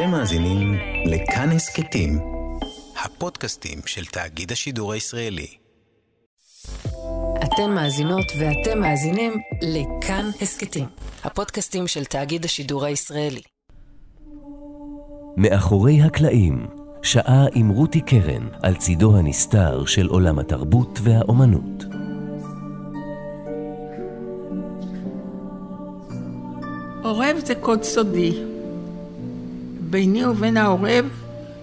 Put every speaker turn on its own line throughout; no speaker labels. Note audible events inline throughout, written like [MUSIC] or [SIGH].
אתם מאזינים לכאן הסכתים, הפודקאסטים של תאגיד השידור הישראלי.
אתן מאזינות ואתם מאזינים לכאן הסכתים, הפודקאסטים של תאגיד השידור הישראלי.
מאחורי הקלעים, שעה עם רותי קרן על צידו הנסתר של עולם התרבות והאומנות.
עורב זה קוד סודי. ביני ובין העורב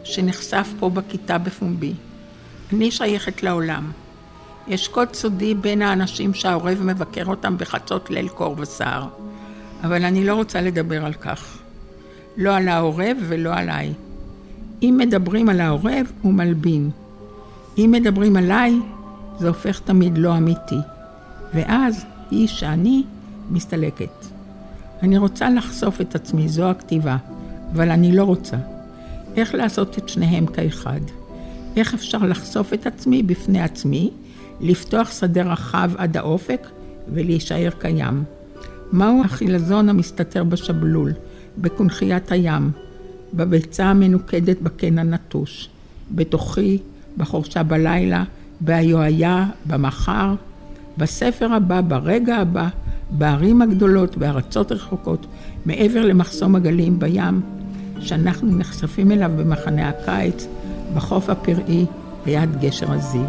שנחשף פה בכיתה בפומבי. אני שייכת לעולם. יש קוד סודי בין האנשים שהעורב מבקר אותם בחצות ליל קור וסער. אבל אני לא רוצה לדבר על כך. לא על העורב ולא עליי. אם מדברים על העורב, הוא מלבין. אם מדברים עליי, זה הופך תמיד לא אמיתי. ואז היא שאני מסתלקת. אני רוצה לחשוף את עצמי, זו הכתיבה, אבל אני לא רוצה. איך לעשות את שניהם כאחד? איך אפשר לחשוף את עצמי בפני עצמי, לפתוח שדה רחב עד האופק ולהישאר קיים? מהו החילזון המסתתר בשבלול, בקונכיית הים, בביצה המנוקדת בקן הנטוש, בתוכי, בחורשה בלילה, בהיוהיה, במחר, בספר הבא, ברגע הבא, בערים הגדולות, בארצות רחוקות, מעבר למחסום הגלים בים, שאנחנו נחשפים אליו במחנה הקיץ, בחוף הפראי, ליד גשר הזיו.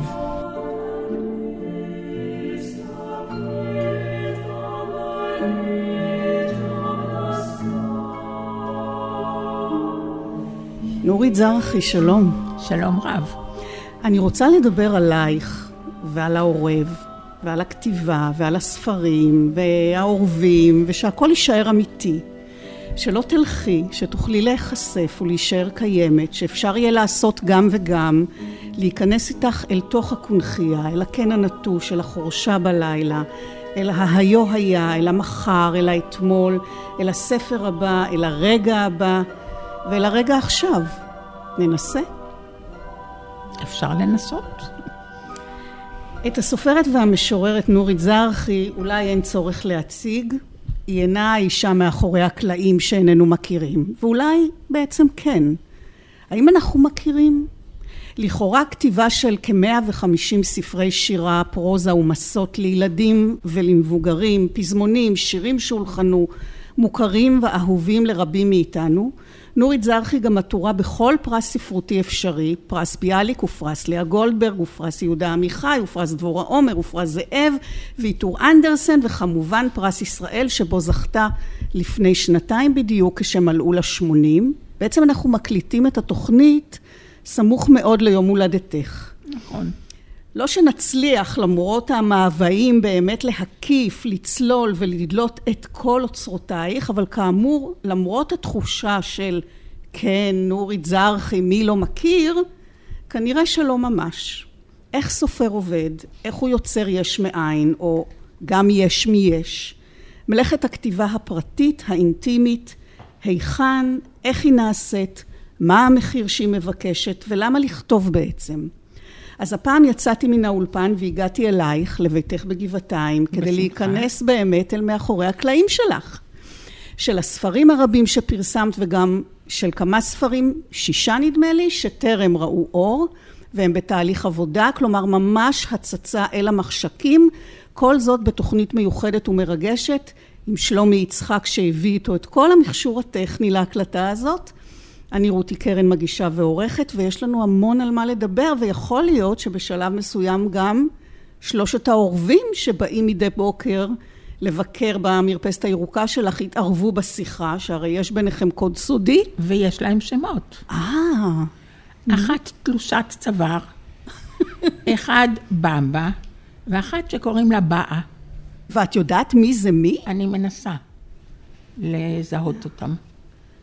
נורית זרחי, שלום.
שלום רב.
אני רוצה לדבר עלייך ועל העורב ועל הכתיבה ועל הספרים והעורבים ושהכול יישאר אמיתי. שלא תלכי, שתוכלי להיחשף ולהישאר קיימת, שאפשר יהיה לעשות גם וגם, להיכנס איתך אל תוך הקונכייה, אל הקן הנטוש, אל החורשה בלילה, אל ההיו היה, אל המחר, אל האתמול, אל הספר הבא, אל הרגע הבא ואל הרגע עכשיו. ננסה?
אפשר לנסות.
את הסופרת והמשוררת נורית זרחי אולי אין צורך להציג. היא אינה האישה מאחורי הקלעים שאיננו מכירים, ואולי בעצם כן. האם אנחנו מכירים? לכאורה כתיבה של כ-150 ספרי שירה, פרוזה ומסות לילדים ולמבוגרים, פזמונים, שירים שהולחנו, מוכרים ואהובים לרבים מאיתנו, נורית זרחי גם עטורה בכל פרס ספרותי אפשרי, פרס ביאליק ופרס לאה גולדברג ופרס יהודה עמיחי ופרס דבורה עומר ופרס זאב ועיטור אנדרסן וכמובן פרס ישראל שבו זכתה לפני שנתיים בדיוק כשמלאו לה שמונים. בעצם אנחנו מקליטים את התוכנית סמוך מאוד ליום הולדתך.
נכון.
לא שנצליח למרות המאוויים באמת להקיף, לצלול ולדלות את כל אוצרותייך, אבל כאמור, למרות התחושה של כן, נורית זרחי, מי לא מכיר, כנראה שלא ממש. איך סופר עובד, איך הוא יוצר יש מאין, או גם יש מיש. מלאכת הכתיבה הפרטית, האינטימית, היכן, איך היא נעשית, מה המחיר שהיא מבקשת, ולמה לכתוב בעצם. אז הפעם יצאתי מן האולפן והגעתי אלייך, לביתך בגבעתיים, כדי בשמחה. להיכנס באמת אל מאחורי הקלעים שלך. של הספרים הרבים שפרסמת וגם של כמה ספרים, שישה נדמה לי, שטרם ראו אור, והם בתהליך עבודה, כלומר ממש הצצה אל המחשכים, כל זאת בתוכנית מיוחדת ומרגשת עם שלומי יצחק שהביא איתו את כל המכשור הטכני להקלטה הזאת. אני רותי קרן מגישה ועורכת, ויש לנו המון על מה לדבר, ויכול להיות שבשלב מסוים גם שלושת העורבים שבאים מדי בוקר לבקר במרפסת הירוקה שלך יתערבו בשיחה, שהרי יש ביניכם קוד סודי.
ויש להם שמות.
אה.
אחת תלושת צוואר, [LAUGHS] אחד במבה, ואחת שקוראים לה באה.
ואת יודעת מי זה מי?
אני מנסה לזהות אותם.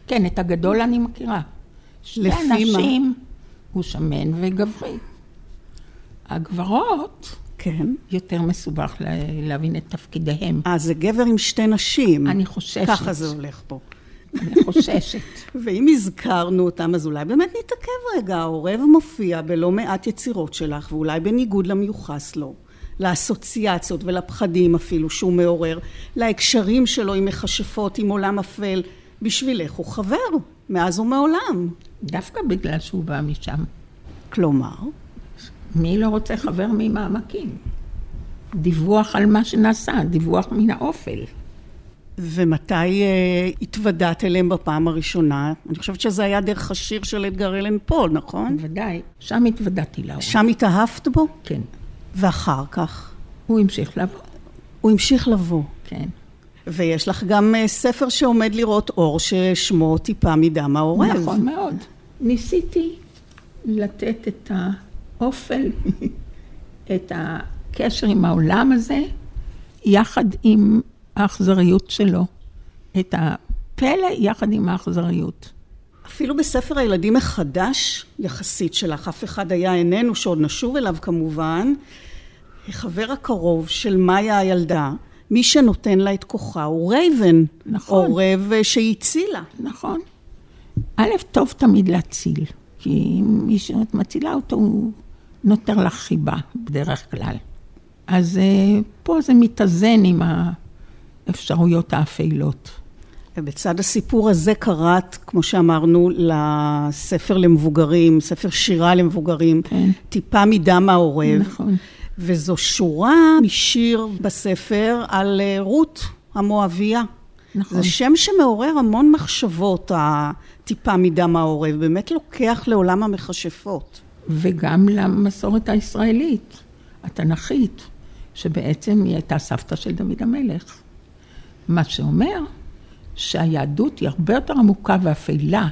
כן, את הגדול אני מכירה. שני אנשים, הוא שמן וגברי. הגברות,
כן.
יותר מסובך להבין את תפקידיהם.
אה, זה גבר עם שתי נשים.
אני חוששת.
ככה זה הולך פה.
אני חוששת. [LAUGHS]
ואם הזכרנו אותם, אז אולי באמת נתעכב רגע. העורב מופיע בלא מעט יצירות שלך, ואולי בניגוד למיוחס לו. לאסוציאציות ולפחדים אפילו שהוא מעורר, להקשרים שלו עם מכשפות, עם עולם אפל. בשבילך הוא חבר. מאז ומעולם.
דווקא בגלל שהוא בא משם.
כלומר,
מי לא רוצה חבר ממעמקים? דיווח על מה שנעשה, דיווח מן האופל.
ומתי אה, התוודעת אליהם בפעם הראשונה? אני חושבת שזה היה דרך השיר של אדגר אלן פול, נכון?
בוודאי. שם התוודעתי להורים.
שם התאהבת בו?
כן.
ואחר כך?
הוא המשיך לבוא.
הוא המשיך לבוא.
כן.
ויש לך גם אה, ספר שעומד לראות אור ששמו טיפה מדם העורב.
נכון מאוד. ניסיתי לתת את האופל, [LAUGHS] את הקשר עם העולם הזה, יחד עם האכזריות שלו. את הפלא יחד עם האכזריות.
אפילו בספר הילדים החדש יחסית שלך, אף אחד היה איננו, שעוד נשוב אליו כמובן, החבר הקרוב של מאיה הילדה, מי שנותן לה את כוחה הוא רייבן.
נכון.
עורב אה, שהצילה.
נכון. א', טוב תמיד להציל, כי אם מי שאת מצילה אותו, הוא נותר לך חיבה, בדרך כלל. אז אה, פה זה מתאזן עם האפשרויות האפלות.
ובצד הסיפור הזה קראת, כמו שאמרנו, לספר למבוגרים, ספר שירה למבוגרים,
כן.
טיפה מדם העורב.
נכון.
וזו שורה משיר בספר על אה, רות המואביה.
נכון.
זה שם שמעורר המון מחשבות, הטיפה מדם העורב, באמת לוקח לעולם המכשפות.
וגם למסורת הישראלית, התנ"כית, שבעצם היא הייתה סבתא של דוד המלך. מה שאומר שהיהדות היא הרבה יותר עמוקה ואפלה,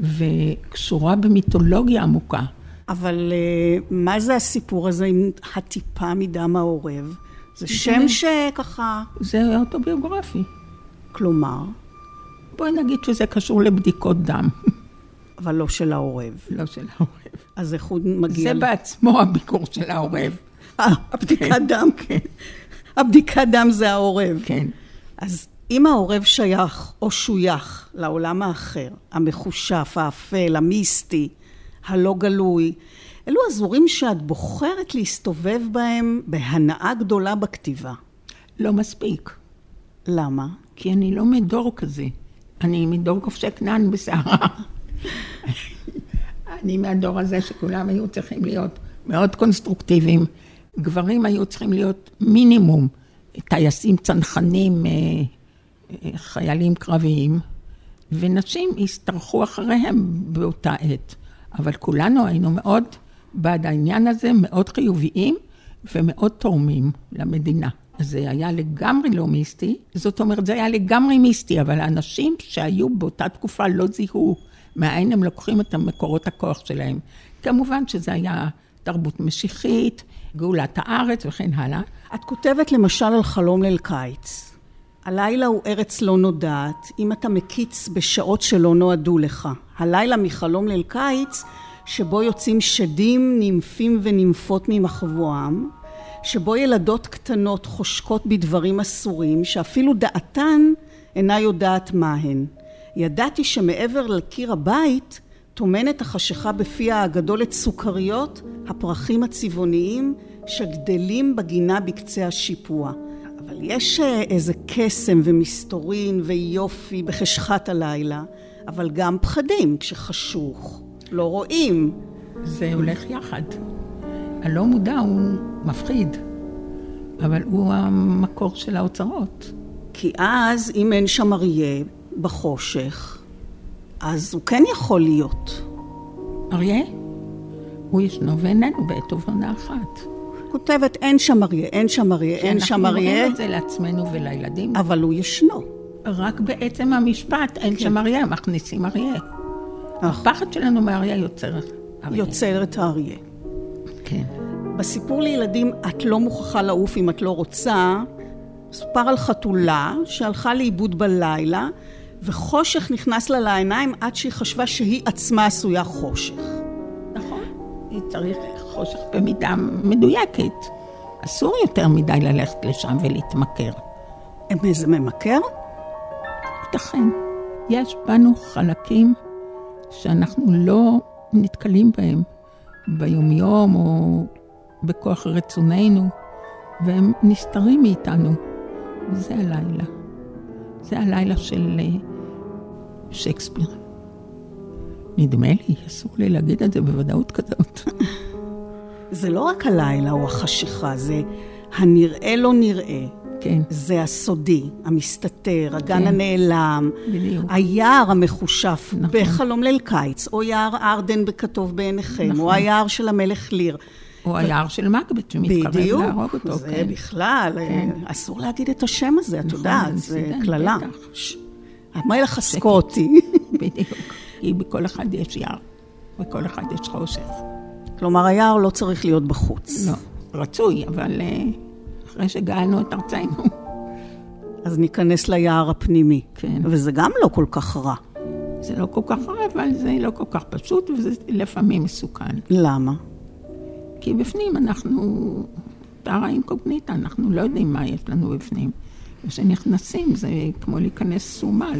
וקשורה במיתולוגיה עמוקה.
אבל אה, מה זה הסיפור הזה עם הטיפה מדם העורב? זה שם שככה,
זה אוטוביוגרפי.
כלומר,
בואי נגיד שזה קשור לבדיקות דם,
אבל לא של העורב.
לא של העורב.
אז איך הוא מגיע?
זה בעצמו הביקור של העורב.
אה, הבדיקת דם, כן. הבדיקת דם זה העורב.
כן.
אז אם העורב שייך או שוייך לעולם האחר, המחושף, האפל, המיסטי, הלא גלוי, אלו אזורים שאת בוחרת להסתובב בהם בהנאה גדולה בכתיבה.
לא מספיק,
למה?
כי אני לא מדור כזה. אני מדור כובשי כנען בסערה. אני מהדור הזה שכולם היו צריכים להיות מאוד קונסטרוקטיביים. גברים היו צריכים להיות מינימום טייסים, צנחנים, אה, אה, חיילים קרביים, ונשים השתרכו אחריהם באותה עת. אבל כולנו היינו מאוד בעד העניין הזה, מאוד חיוביים ומאוד תורמים למדינה. זה היה לגמרי לא מיסטי, זאת אומרת, זה היה לגמרי מיסטי, אבל האנשים שהיו באותה תקופה לא זיהו מאין הם לוקחים את המקורות הכוח שלהם. כמובן שזה היה תרבות משיחית, גאולת הארץ וכן הלאה.
את כותבת למשל על חלום ליל קיץ. הלילה הוא ארץ לא נודעת, אם אתה מקיץ בשעות שלא נועדו לך. הלילה מחלום ליל קיץ, שבו יוצאים שדים, נימפים ונימפות ממחבואם, שבו ילדות קטנות חושקות בדברים אסורים, שאפילו דעתן אינה יודעת מה הן. ידעתי שמעבר לקיר הבית, טומנת החשיכה בפיה הגדול את סוכריות, הפרחים הצבעוניים שגדלים בגינה בקצה השיפוע. אבל יש אה, איזה קסם ומסתורין ויופי בחשכת הלילה, אבל גם פחדים כשחשוך. לא רואים.
זה הולך יחד. הלא מודע הוא מפחיד, אבל הוא המקור של האוצרות.
כי אז, אם אין שם אריה בחושך, אז הוא כן יכול להיות.
אריה, הוא ישנו ואיננו בעת ובעונה אחת.
כותבת, אין שם אריה, אין שם אריה, אין שם
אנחנו
אריה,
אומרים את זה לעצמנו ולילדים.
אבל הוא ישנו.
רק בעצם המשפט, אין שם אריה, מכניסים אריה.
נכון.
הפחד שלנו מאריה יוצר אריה.
יוצר את האריה.
כן.
בסיפור לילדים, את לא מוכרחה לעוף אם את לא רוצה, סופר על חתולה שהלכה לאיבוד בלילה, וחושך נכנס לה לעיניים עד שהיא חשבה שהיא עצמה עשויה חושך.
נכון. צריך חושך במידה מדויקת. אסור יותר מדי ללכת לשם ולהתמכר.
זה ממכר?
ייתכן. יש בנו חלקים שאנחנו לא נתקלים בהם ביומיום או בכוח רצוננו, והם נסתרים מאיתנו. וזה הלילה. זה הלילה של אה, שייקספיר. נדמה לי, אסור לי להגיד את זה בוודאות כזאת. [LAUGHS]
זה לא רק הלילה או החשיכה, זה הנראה לא נראה.
כן.
זה הסודי, המסתתר, הגן
כן.
הנעלם,
בדיוק.
היער המחושף
נכון.
בחלום ליל קיץ, או יער ארדן בכתוב בעיניכם,
נכון.
או היער של המלך ליר.
או היער של מקבט שמתקרב
בדיוק,
להרוג אותו.
זה
כן.
בכלל,
כן.
אסור להגיד את השם הזה, את
נכון,
יודעת,
זה
קללה. ש- המלך הסקוטי. [LAUGHS]
בדיוק. כי בכל אחד יש יער, בכל אחד יש חושך.
כלומר, היער לא צריך להיות בחוץ.
לא, רצוי, אבל אה, אחרי שגאלנו את ארצנו. [LAUGHS]
אז ניכנס ליער הפנימי.
כן.
וזה גם לא כל כך רע.
זה לא כל כך רע, אבל זה לא כל כך פשוט, וזה לפעמים מסוכן.
למה?
כי בפנים אנחנו, טרה אינקוגניטה, אנחנו לא יודעים מה יש לנו בפנים. וכשנכנסים זה כמו להיכנס סומה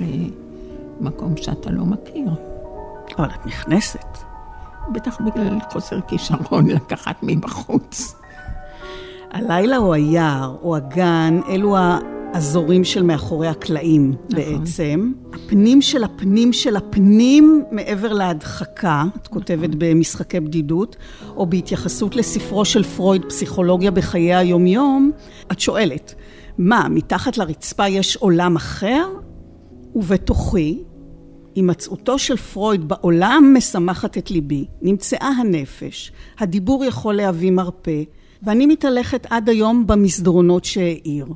למקום שאתה לא מכיר.
אבל את נכנסת.
בטח בגלל חוסר כישרון לקחת מבחוץ.
הלילה או היער או הגן, אלו האזורים של מאחורי הקלעים בעצם. הפנים של הפנים של הפנים מעבר להדחקה, את כותבת במשחקי בדידות, או בהתייחסות לספרו של פרויד, פסיכולוגיה בחיי היומיום, את שואלת, מה, מתחת לרצפה יש עולם אחר? ובתוכי, הימצאותו של פרויד בעולם משמחת את ליבי. נמצאה הנפש, הדיבור יכול להביא מרפא, ואני מתהלכת עד היום במסדרונות שהאיר.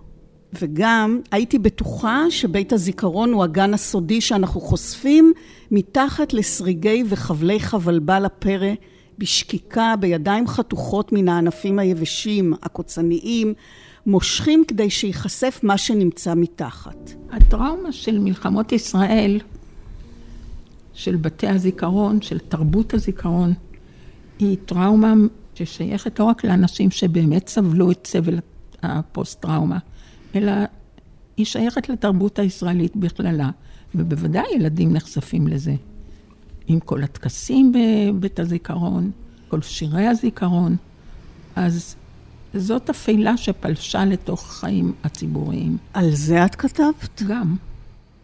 וגם הייתי בטוחה שבית הזיכרון הוא הגן הסודי שאנחנו חושפים מתחת לשריגי וחבלי חבלבל הפרא בשקיקה, בידיים חתוכות מן הענפים היבשים, הקוצניים, מושכים כדי שייחשף מה שנמצא מתחת.
הטראומה של מלחמות ישראל, של בתי הזיכרון, של תרבות הזיכרון, היא טראומה ששייכת לא רק לאנשים שבאמת סבלו את סבל הפוסט-טראומה, אלא היא שייכת לתרבות הישראלית בכללה, ובוודאי ילדים נחשפים לזה. עם כל הטקסים בבית הזיכרון, כל שירי הזיכרון, אז זאת אפלה שפלשה לתוך החיים הציבוריים.
על זה את כתבת?
גם.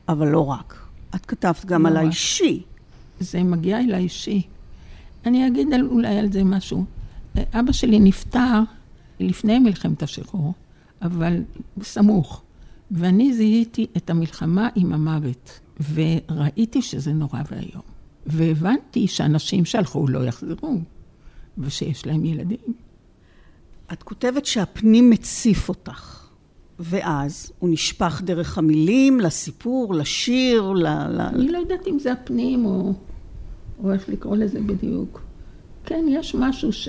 אבל לא רק. את כתבת גם
לא
על. האישי.
זה מגיע אל האישי. אני אגיד על, אולי על זה משהו. אבא שלי נפטר לפני מלחמת השחרור, אבל סמוך. ואני זיהיתי את המלחמה עם המוות, וראיתי שזה נורא ואיום. והבנתי שאנשים שהלכו לא יחזרו, ושיש להם ילדים.
את כותבת שהפנים מציף אותך, ואז הוא נשפך דרך המילים, לסיפור, לשיר, ל... ל...
אני לא יודעת אם זה הפנים או, או איך לקרוא לזה בדיוק. כן, יש משהו ש...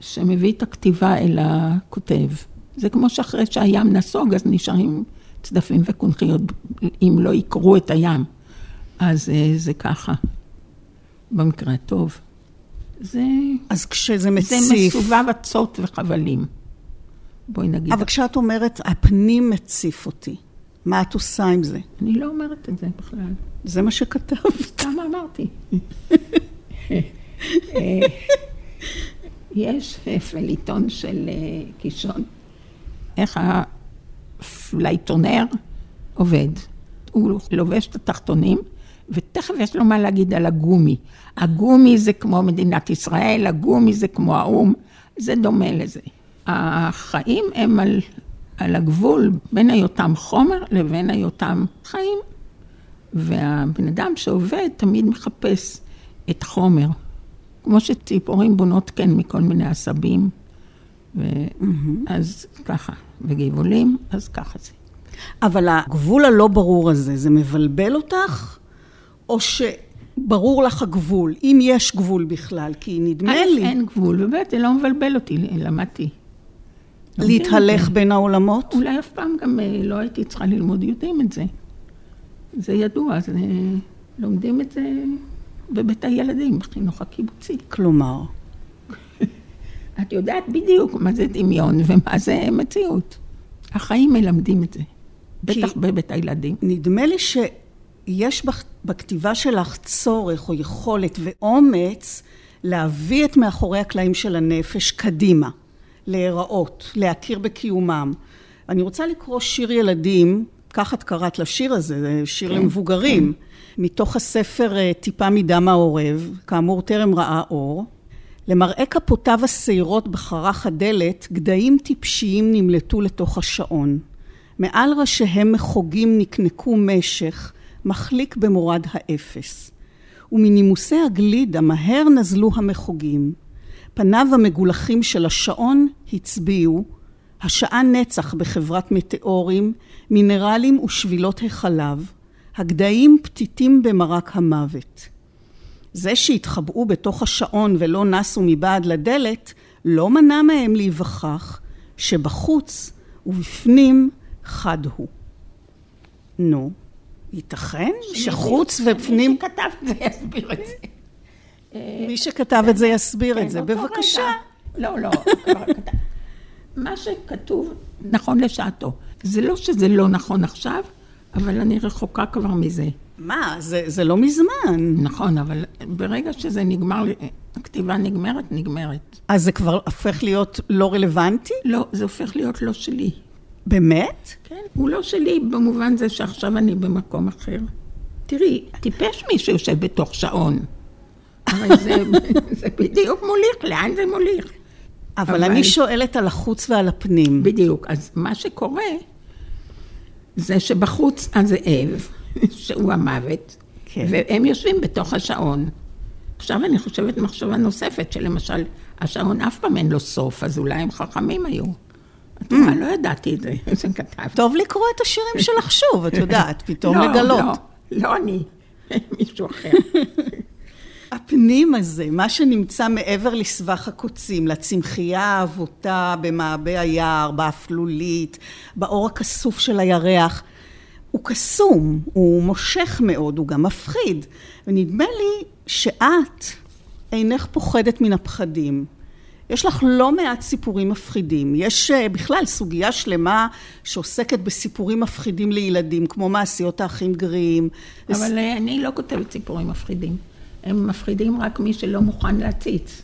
שמביא את הכתיבה אל הכותב. זה כמו שאחרי שהים נסוג, אז נשארים צדפים וקונכיות, אם לא יקרו את הים. אז אה, זה ככה, במקרה הטוב. זה,
אז כשזה
זה
מציף...
מסובב אצות וחבלים. בואי נגיד.
אבל כשאת אומרת, הפנים מציף אותי, מה את עושה עם זה?
אני לא אומרת את זה בכלל.
זה מה שכתבת.
כמה אמרתי. [LAUGHS] יש פליטון של אה, קישון, איך הפליטונר עובד. הוא לובש את התחתונים, ותכף יש לו מה להגיד על הגומי. הגומי זה כמו מדינת ישראל, הגומי זה כמו האו"ם, זה דומה לזה. החיים הם על, על הגבול בין היותם חומר לבין היותם חיים. והבן אדם שעובד תמיד מחפש את החומר. כמו שציפורים בונות כן מכל מיני עשבים. ו... אז ככה, וגבעולים, אז ככה זה.
אבל הגבול הלא ברור הזה, זה מבלבל אותך? או שברור לך הגבול, אם יש גבול בכלל? כי נדמה לי
אין גבול, וב', זה לא מבלבל אותי, למדתי.
להתהלך בין העולמות.
אולי אף פעם גם אה, לא הייתי צריכה ללמוד, יודעים את זה. זה ידוע, זה... לומדים את זה בבית הילדים, בחינוך הקיבוצי.
כלומר, [LAUGHS]
את יודעת בדיוק מה זה דמיון ומה זה מציאות. החיים מלמדים את זה, בטח בבית הילדים.
נדמה לי שיש בך- בכתיבה שלך צורך או יכולת ואומץ להביא את מאחורי הקלעים של הנפש קדימה, להיראות, להכיר בקיומם. אני רוצה לקרוא שיר ילדים ככה את קראת לשיר הזה, זה שיר כן, למבוגרים. כן. מתוך הספר אה, טיפה מדם העורב, כאמור טרם ראה אור. למראה כפותיו השעירות בחרך הדלת, גדיים טיפשיים נמלטו לתוך השעון. מעל ראשיהם מחוגים נקנקו משך, מחליק במורד האפס. ומנימוסי הגלידה מהר נזלו המחוגים. פניו המגולחים של השעון הצביעו, השעה נצח בחברת מטאורים, מינרלים ושבילות החלב, הגדיים פתיתים במרק המוות. זה שהתחבאו בתוך השעון ולא נסו מבעד לדלת, לא מנע מהם להיווכח שבחוץ ובפנים חד הוא. נו, ייתכן שחוץ ופנים...
מי שכתב את זה יסביר את זה.
מי שכתב את זה יסביר את כן, זה. בבקשה.
לא, לא, מה שכתוב נכון לשעתו. זה לא שזה לא נכון עכשיו, אבל אני רחוקה כבר מזה.
מה? זה, זה לא מזמן.
נכון, אבל ברגע שזה נגמר, הכתיבה נגמרת, נגמרת.
אז זה כבר הופך להיות לא רלוונטי?
לא, זה הופך להיות לא שלי.
באמת?
כן, הוא לא שלי במובן זה שעכשיו אני במקום אחר. תראי, טיפש מי שיושב בתוך שעון. אבל זה, [LAUGHS] זה בדיוק מוליך, לאן זה מוליך?
אבל, אבל אני שואלת על החוץ ועל הפנים.
בדיוק. אז מה שקורה, זה שבחוץ הזאב, [LAUGHS] שהוא המוות, כן. והם יושבים בתוך השעון. עכשיו אני חושבת מחשבה נוספת, שלמשל, השעון אף פעם אין לו סוף, אז אולי הם חכמים היו. את mm. לא ידעתי את זה, [LAUGHS] זה כתב.
טוב לקרוא את השירים שלך שוב, את יודעת, פתאום לא, לגלות.
לא, לא אני, מישהו אחר.
הפנים הזה, מה שנמצא מעבר לסבך הקוצים, לצמחייה האבותה במעבה היער, באפלולית, באור הכסוף של הירח, הוא קסום, הוא מושך מאוד, הוא גם מפחיד. ונדמה לי שאת אינך פוחדת מן הפחדים. יש לך לא מעט סיפורים מפחידים. יש אה, בכלל סוגיה שלמה שעוסקת בסיפורים מפחידים לילדים, כמו מעשיות האחים גרים.
אבל אה, אני לא כותבת סיפורים מפחידים. הם מפחידים רק מי שלא מוכן להציץ.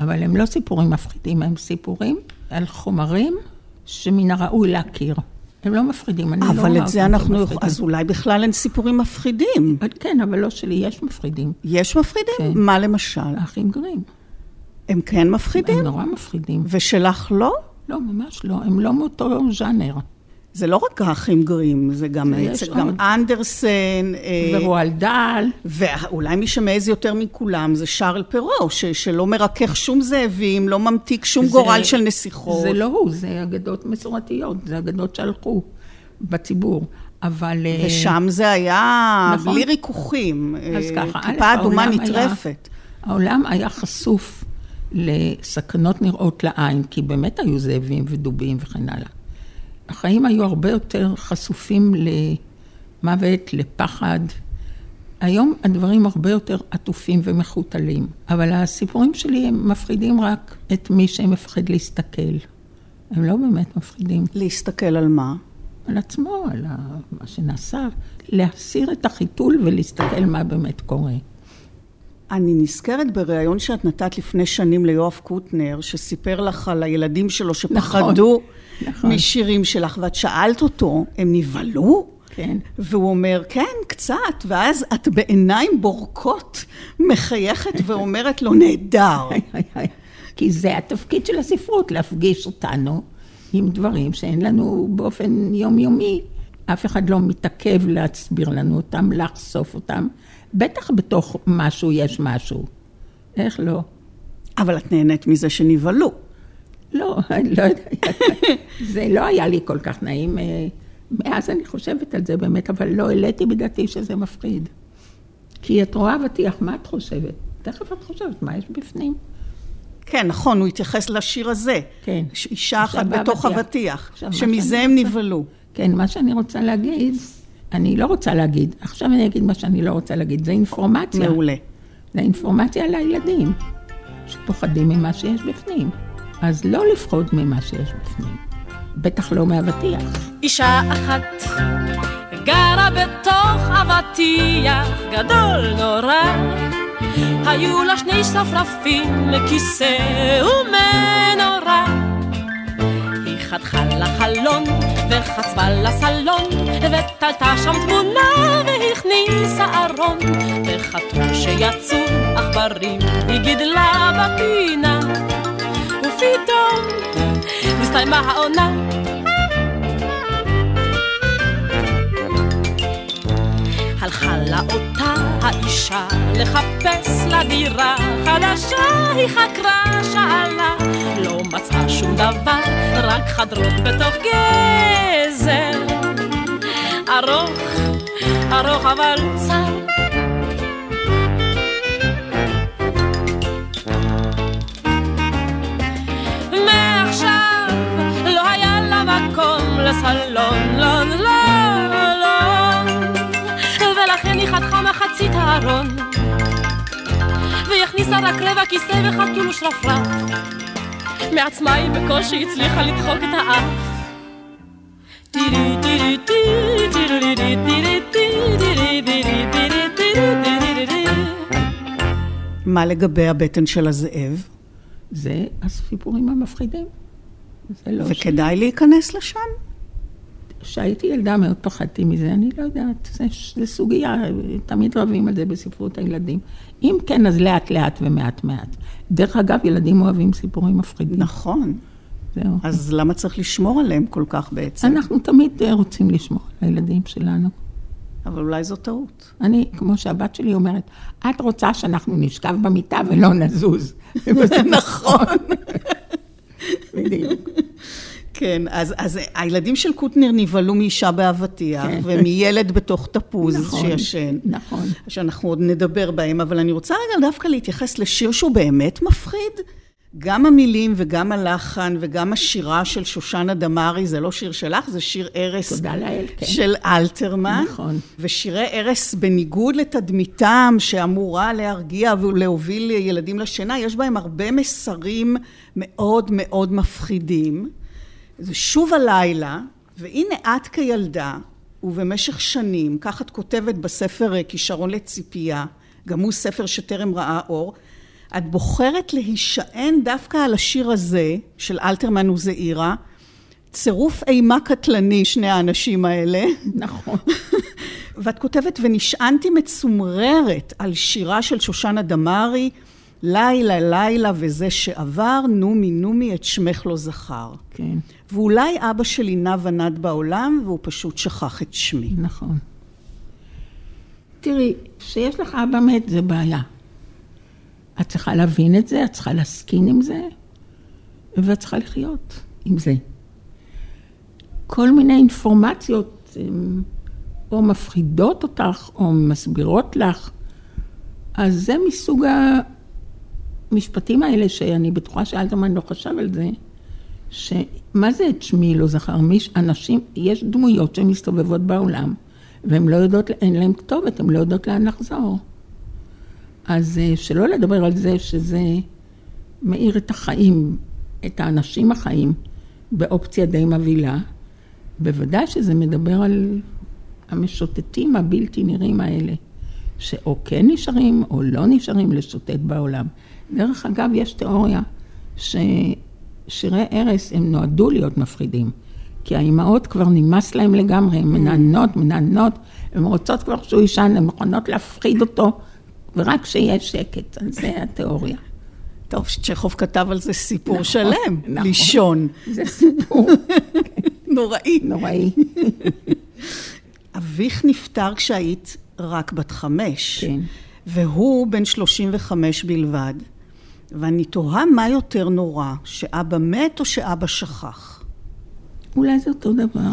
אבל הם לא סיפורים מפחידים, הם סיפורים על חומרים שמן הראוי להכיר. הם לא מפחידים, אני לא
אבל את זה אנחנו, אז אולי בכלל אין סיפורים מפחידים.
כן, אבל לא שלי, יש מפחידים.
יש מפחידים? כן. מה למשל?
האחים גרים.
הם כן מפחידים?
הם נורא מפחידים.
ושלך לא?
לא, ממש לא, הם לא מאותו ז'אנר.
זה לא רק האחים גרים, זה גם, זה גם אנדרסן.
אה, ורואל דל.
ואולי מי שמעז יותר מכולם זה שרל פרו, ש, שלא מרכך שום זאבים, לא ממתיק שום זה, גורל של נסיכות.
זה לא הוא, זה אגדות מסורתיות, זה אגדות שהלכו בציבור. אבל...
אה, ושם זה היה נכון. בלי ריכוכים. אז אה, ככה, כיפה אדומה נטרפת.
היה, העולם היה חשוף לסכנות נראות לעין, כי באמת היו זאבים ודובים וכן הלאה. החיים היו הרבה יותר חשופים למוות, לפחד. היום הדברים הרבה יותר עטופים ומחותלים, אבל הסיפורים שלי הם מפחידים רק את מי שמפחד להסתכל. הם לא באמת מפחידים.
להסתכל על מה?
על עצמו, על מה שנעשה, להסיר את החיתול ולהסתכל מה באמת קורה.
אני נזכרת בריאיון שאת נתת לפני שנים ליואב קוטנר, שסיפר לך על הילדים שלו שפחדו נכון, נכון. משירים שלך, ואת שאלת אותו, הם נבהלו?
כן.
והוא אומר, כן, קצת, ואז את בעיניים בורקות מחייכת ואומרת לו, נהדר.
כי זה התפקיד של הספרות, להפגיש אותנו עם דברים שאין לנו באופן יומיומי. אף אחד לא מתעכב להסביר לנו אותם, לחשוף אותם. בטח בתוך משהו יש משהו. איך לא?
אבל את נהנית מזה שנבהלו.
לא, אני לא יודעת. זה לא היה לי כל כך נעים. אה, מאז אני חושבת על זה באמת, אבל לא העליתי בדעתי שזה מפחיד. כי את רואה אבטיח, מה את חושבת? תכף את חושבת, מה יש בפנים?
כן, נכון, הוא התייחס לשיר הזה. כן. אישה אחת בתוך אבטיח, שמזה הם נבהלו.
כן, מה שאני רוצה להגיד, אני לא רוצה להגיד, עכשיו אני אגיד מה שאני לא רוצה להגיד, זה אינפורמציה.
מעולה.
זה אינפורמציה לילדים, שפוחדים ממה שיש בפנים. אז לא לפחוד ממה שיש בפנים, בטח לא מאבטיח.
אישה אחת גרה בתוך אבטיח גדול נורא, היו לה שני שרפרפים, כיסא ומנורה. וחתכה לחלון, וחצבה לסלון, ותלתה שם תמונה, והכניסה ארון. וחתול שיצאו עכברים, היא גידלה בפינה. ופתאום נסתיימה העונה. הלכה לה אותה האישה לחפש לה דירה חדשה, היא חקרה, שאלה, לא מצאה שום דבר, רק חדרות בתוך גזר. ארוך, ארוך אבל צר. בסלון, לון, לון, לון, ולכן היא חתכה מחצית הארון, והכניסה רק לב הכיסא וחתול ושרפרף. מעצמה היא בקושי הצליחה לדחוק את האף.
מה לגבי הבטן של הזאב?
זה הסיפורים המפחידים. זה לא...
וכדאי ש... להיכנס לשם?
כשהייתי ילדה מאוד פחדתי מזה, אני לא יודעת, זה, זה סוגיה, תמיד רבים על זה בספרות הילדים. אם כן, אז לאט לאט ומעט מעט. דרך אגב, ילדים אוהבים סיפורים מפחידים.
נכון.
זהו.
אז למה צריך לשמור עליהם כל כך בעצם?
אנחנו תמיד אה, רוצים לשמור על הילדים שלנו.
אבל אולי זו טעות.
אני, כמו שהבת שלי אומרת, את רוצה שאנחנו נשכב במיטה ולא נזוז. [LAUGHS] וזה נכון. [LAUGHS] בדיוק.
כן, אז, אז הילדים של קוטנר נבהלו מאישה באבטיח,
כן.
ומילד בתוך תפוז
נכון,
שישן.
נכון.
שאנחנו עוד נדבר בהם, אבל אני רוצה רגע דווקא להתייחס לשיר שהוא באמת מפחיד. גם המילים וגם הלחן וגם השירה של שושנה דמארי, זה לא שיר שלך, זה שיר ערש
כן.
של אלתרמן.
נכון.
ושירי ערש, בניגוד לתדמיתם שאמורה להרגיע ולהוביל ילדים לשינה, יש בהם הרבה מסרים מאוד מאוד מפחידים. זה שוב הלילה, והנה את כילדה, ובמשך שנים, כך את כותבת בספר אה, כישרון לציפייה, גם הוא ספר שטרם ראה אור, את בוחרת להישען דווקא על השיר הזה, של אלתרמן וזעירה, צירוף אימה קטלני, שני האנשים האלה.
נכון. [LAUGHS]
ואת כותבת, ונשענתי מצומררת על שירה של שושנה דמארי, לילה לילה וזה שעבר, נומי נומי את שמך לא זכר.
כן,
ואולי אבא שלי נע ונד בעולם, והוא פשוט שכח את שמי.
נכון. תראי, כשיש לך אבא מת זה בעיה. את צריכה להבין את זה, את צריכה להסכין עם זה, ואת צריכה לחיות עם זה. כל מיני אינפורמציות או מפחידות אותך, או מסבירות לך. אז זה מסוג המשפטים האלה, שאני בטוחה שאלתרמן לא חשב על זה, שמה זה את שמי לא זכר? מיש, אנשים, יש דמויות שמסתובבות בעולם, והן לא יודעות, אין להן כתובת, הן לא יודעות לאן לחזור. אז אה, שלא לדבר על זה שזה מאיר את החיים, את האנשים החיים, באופציה די מבהילה. בוודאי שזה מדבר על המשוטטים הבלתי נראים האלה, שאו כן נשארים או לא נשארים לשוטט בעולם. דרך אגב, יש תיאוריה ששירי ערש הם נועדו להיות מפחידים. כי האימהות כבר נמאס להם לגמרי, הן מנענות, מנענות, הן רוצות כבר שהוא יישן, הן מוכנות להפחיד אותו, ורק שיהיה שקט, אז זה התיאוריה.
טוב, צ'כוב כתב על זה סיפור
נכון,
שלם,
נכון.
לישון.
זה סיפור [LAUGHS]
נוראי.
נוראי. [LAUGHS]
אביך נפטר כשהיית רק בת חמש.
כן.
והוא בן 35 בלבד. ואני תוהה מה יותר נורא, שאבא מת או שאבא שכח.
אולי זה אותו דבר.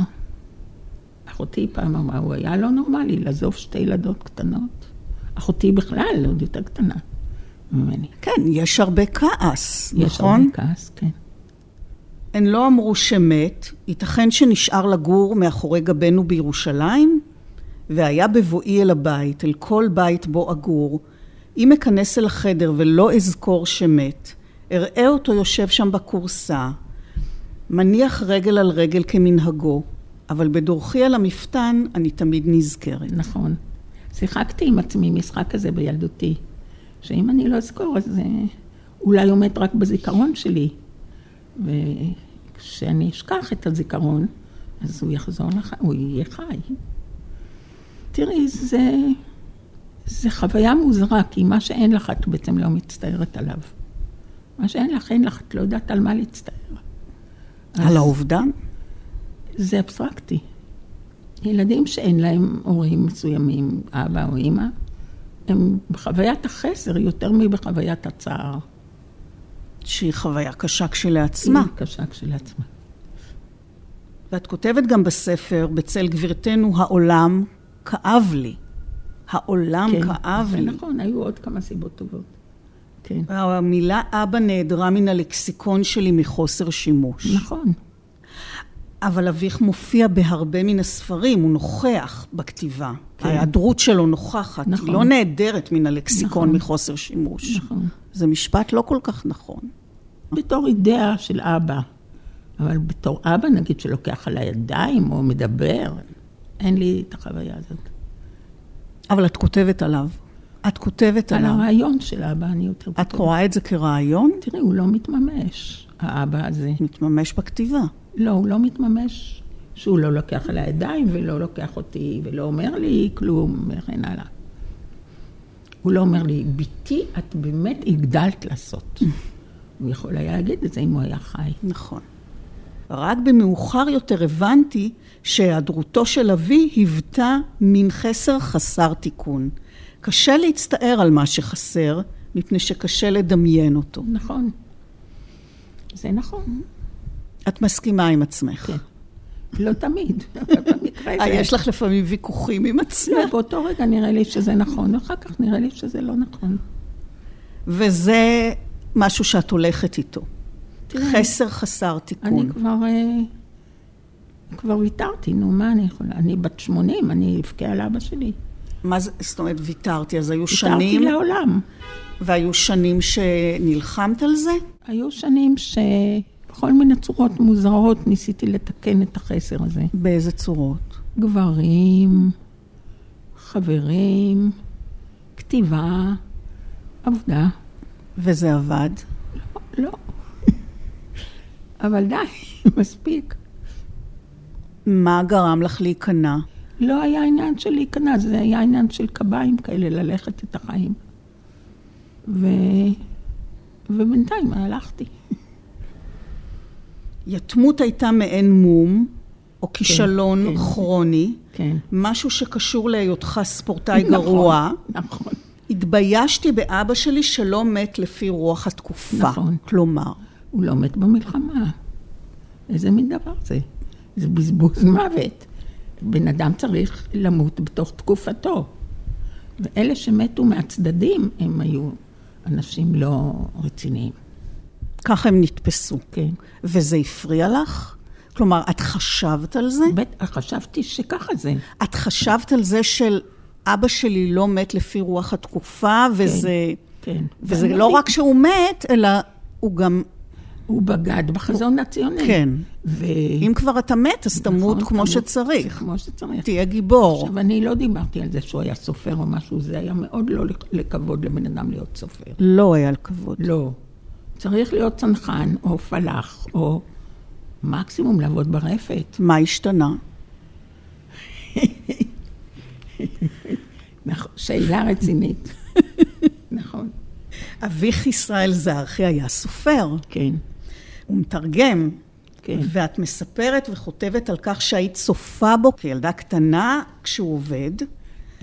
אחותי פעם אמרה, הוא היה לא נורמלי לעזוב שתי ילדות קטנות. אחותי בכלל עוד יותר קטנה ממני.
כן, יש הרבה כעס,
יש
נכון?
הרבה כעס, כן.
הן לא אמרו שמת, ייתכן שנשאר לגור מאחורי גבנו בירושלים, והיה בבואי אל הבית, אל כל בית בו אגור, אם אכנס אל החדר ולא אזכור שמת, אראה אותו יושב שם בכורסה, מניח רגל על רגל כמנהגו, אבל בדורכי אל המפתן אני תמיד נזכרת.
נכון. שיחקתי עם עצמי משחק כזה בילדותי, שאם אני לא אזכור, אז אה, אולי מת רק בזיכרון שלי.
כשאני אשכח את הזיכרון, אז הוא יחזור לך, הוא יהיה חי. תראי, זה, זה חוויה מוזרה, כי מה שאין לך, את בעצם לא מצטערת עליו. מה שאין לך, אין לך, את לא יודעת על מה להצטער.
על האובדן?
זה אבסטרקטי. ילדים שאין להם הורים מסוימים, אבא או אימא, הם בחוויית החסר יותר מבחוויית הצער.
שהיא חוויה קשה כשלעצמה.
היא קשה כשלעצמה.
ואת כותבת גם בספר, בצל גבירתנו, העולם כאב לי. העולם
כן,
כאב לי.
נכון, היו עוד כמה סיבות טובות. כן,
המילה אבא נעדרה מן הלקסיקון שלי מחוסר שימוש.
נכון.
אבל אביך מופיע בהרבה מן הספרים, הוא נוכח בכתיבה.
כן.
ההיעדרות שלו נוכחת,
נכון.
היא לא נעדרת מן הלקסיקון
נכון.
מחוסר שימוש.
נכון.
זה משפט לא כל כך נכון.
בתור אידאה של אבא, אבל בתור אבא, נגיד, שלוקח על הידיים או מדבר, אין לי את החוויה הזאת.
אבל את כותבת עליו. את כותבת
על
עליו.
הרעיון של אבא אני יותר...
את רואה את זה כרעיון?
תראי, הוא לא מתממש, האבא הזה.
מתממש בכתיבה.
לא, הוא לא מתממש שהוא לא לוקח על הידיים ולא לוקח אותי ולא אומר לי כלום וכן הלאה. הוא לא אומר לי, בתי, את באמת הגדלת לעשות. הוא יכול היה להגיד את זה אם הוא היה חי.
נכון. רק במאוחר יותר הבנתי שהיעדרותו של אבי היוותה מין חסר חסר תיקון. קשה להצטער על מה שחסר, מפני שקשה לדמיין אותו.
נכון. זה נכון.
את מסכימה עם עצמך.
כן. לא תמיד, אבל [LAUGHS] במקרה
אה,
זה...
יש לך לפעמים ויכוחים עם עצמך.
לא, באותו רגע נראה לי שזה נכון, ואחר כך נראה לי שזה לא נכון.
וזה משהו שאת הולכת איתו.
תראי,
חסר חסר תיקון.
אני כבר... אה, כבר ויתרתי, נו, מה אני יכולה? אני בת 80, אני אבכה על אבא שלי.
מה זה, זאת אומרת, ויתרתי, אז היו
ויתרתי
שנים,
לעולם.
והיו שנים שנלחמת על זה?
היו שנים שבכל מיני צורות מוזרות ניסיתי לתקן את החסר הזה.
באיזה צורות?
גברים, חברים, כתיבה, עבודה.
וזה עבד.
לא. אבל די, [LAUGHS] מספיק.
מה גרם לך להיכנע?
לא היה עניין של להיכנע, זה היה עניין של קביים כאלה, ללכת את החיים. ו... ובינתיים הלכתי. [LAUGHS]
יתמות הייתה מעין מום, או כישלון
כן.
כרוני,
כן.
משהו שקשור להיותך ספורטאי גרוע.
נכון.
התביישתי באבא שלי שלא מת לפי רוח התקופה.
נכון.
כלומר,
הוא לא מת במלחמה. איזה מין דבר זה? זה בזבוז מוות. בן אדם צריך למות בתוך תקופתו. ואלה שמתו מהצדדים, הם היו אנשים לא רציניים.
ככה הם נתפסו.
כן.
וזה הפריע לך? כלומר, את חשבת על זה?
בטח, חשבתי שככה זה.
את חשבת על זה של אבא שלי לא מת לפי רוח התקופה, וזה...
כן.
וזה
ואני
לא רק שהוא מת, אלא הוא גם...
הוא בגד בחזון הציוני.
כן.
ו...
אם כבר אתה מת, אז תמות
נכון,
כמו
תמות
שצריך.
כמו שצריך.
תהיה גיבור.
עכשיו, אני לא דיברתי על זה שהוא היה סופר או משהו, זה היה מאוד לא לכבוד לבן אדם להיות סופר.
לא היה לכבוד.
לא. צריך להיות צנחן, או פלאח, או מקסימום לעבוד ברפת.
מה השתנה?
נכון, שאלה רצינית. [LAUGHS] נכון,
אביך ישראל זרחי היה סופר.
כן,
הוא מתרגם.
כן.
ואת מספרת וכותבת על כך שהיית צופה בו כילדה קטנה כשהוא עובד.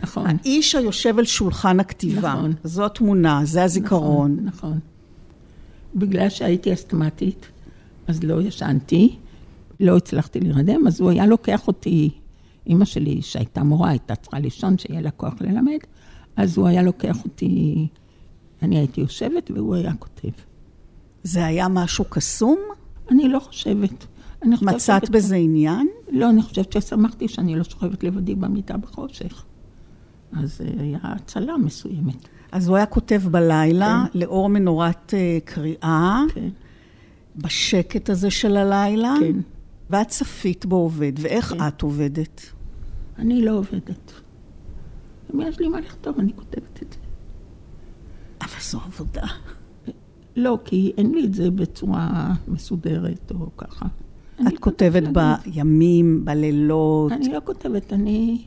נכון.
האיש היושב על שולחן הכתיבה.
נכון.
זו התמונה, זה הזיכרון.
נכון, נכון. בגלל שהייתי אסתמטית, אז לא ישנתי, לא הצלחתי להירדם, אז הוא היה לוקח אותי, אימא שלי, שהייתה מורה, הייתה צריכה לישון, שיהיה לה כוח ללמד, אז הוא היה לוקח אותי, אני הייתי יושבת והוא היה כותב.
זה היה משהו קסום?
אני לא חושבת. אני חושבת
מצאת בזה עניין?
לא, אני חושבת ששמחתי שאני לא שוכבת לבדי במיטה בחושך. אז אה, היה הצלה מסוימת.
אז הוא היה כותב בלילה, לאור מנורת אה, קריאה,
כן,
בשקט הזה של הלילה,
כן.
ואת צפית בו עובד. ואיך
כן.
את עובדת?
אני לא עובדת. אם יש לי מה לכתוב, אני כותבת את זה.
אבל זו עבודה.
לא, כי אין לי את זה בצורה מסודרת או ככה.
את כותבת
לא יודעת
בימים, בלילות.
אני לא כותבת, אני,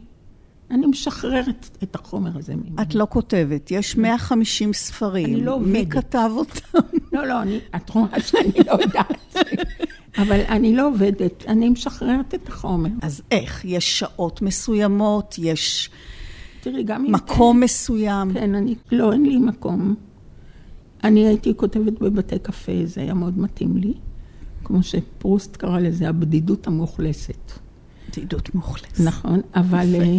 אני משחררת את החומר הזה.
את לא כותבת. יש 150 ספרים.
אני לא
מי
עובדת.
כתב אותם? [LAUGHS]
לא, לא, אני, את רואה שאני לא יודעת. אבל אני לא עובדת, אני משחררת את החומר.
אז איך? יש שעות מסוימות? יש
תראי, גם אם...
מקום מסוים?
כן, אני... לא, אין לי מקום. אני הייתי כותבת בבתי קפה, זה היה מאוד מתאים לי. כמו שפרוסט קרא לזה, הבדידות המאוכלסת.
בדידות מוחלטת.
נכון, אבל אה,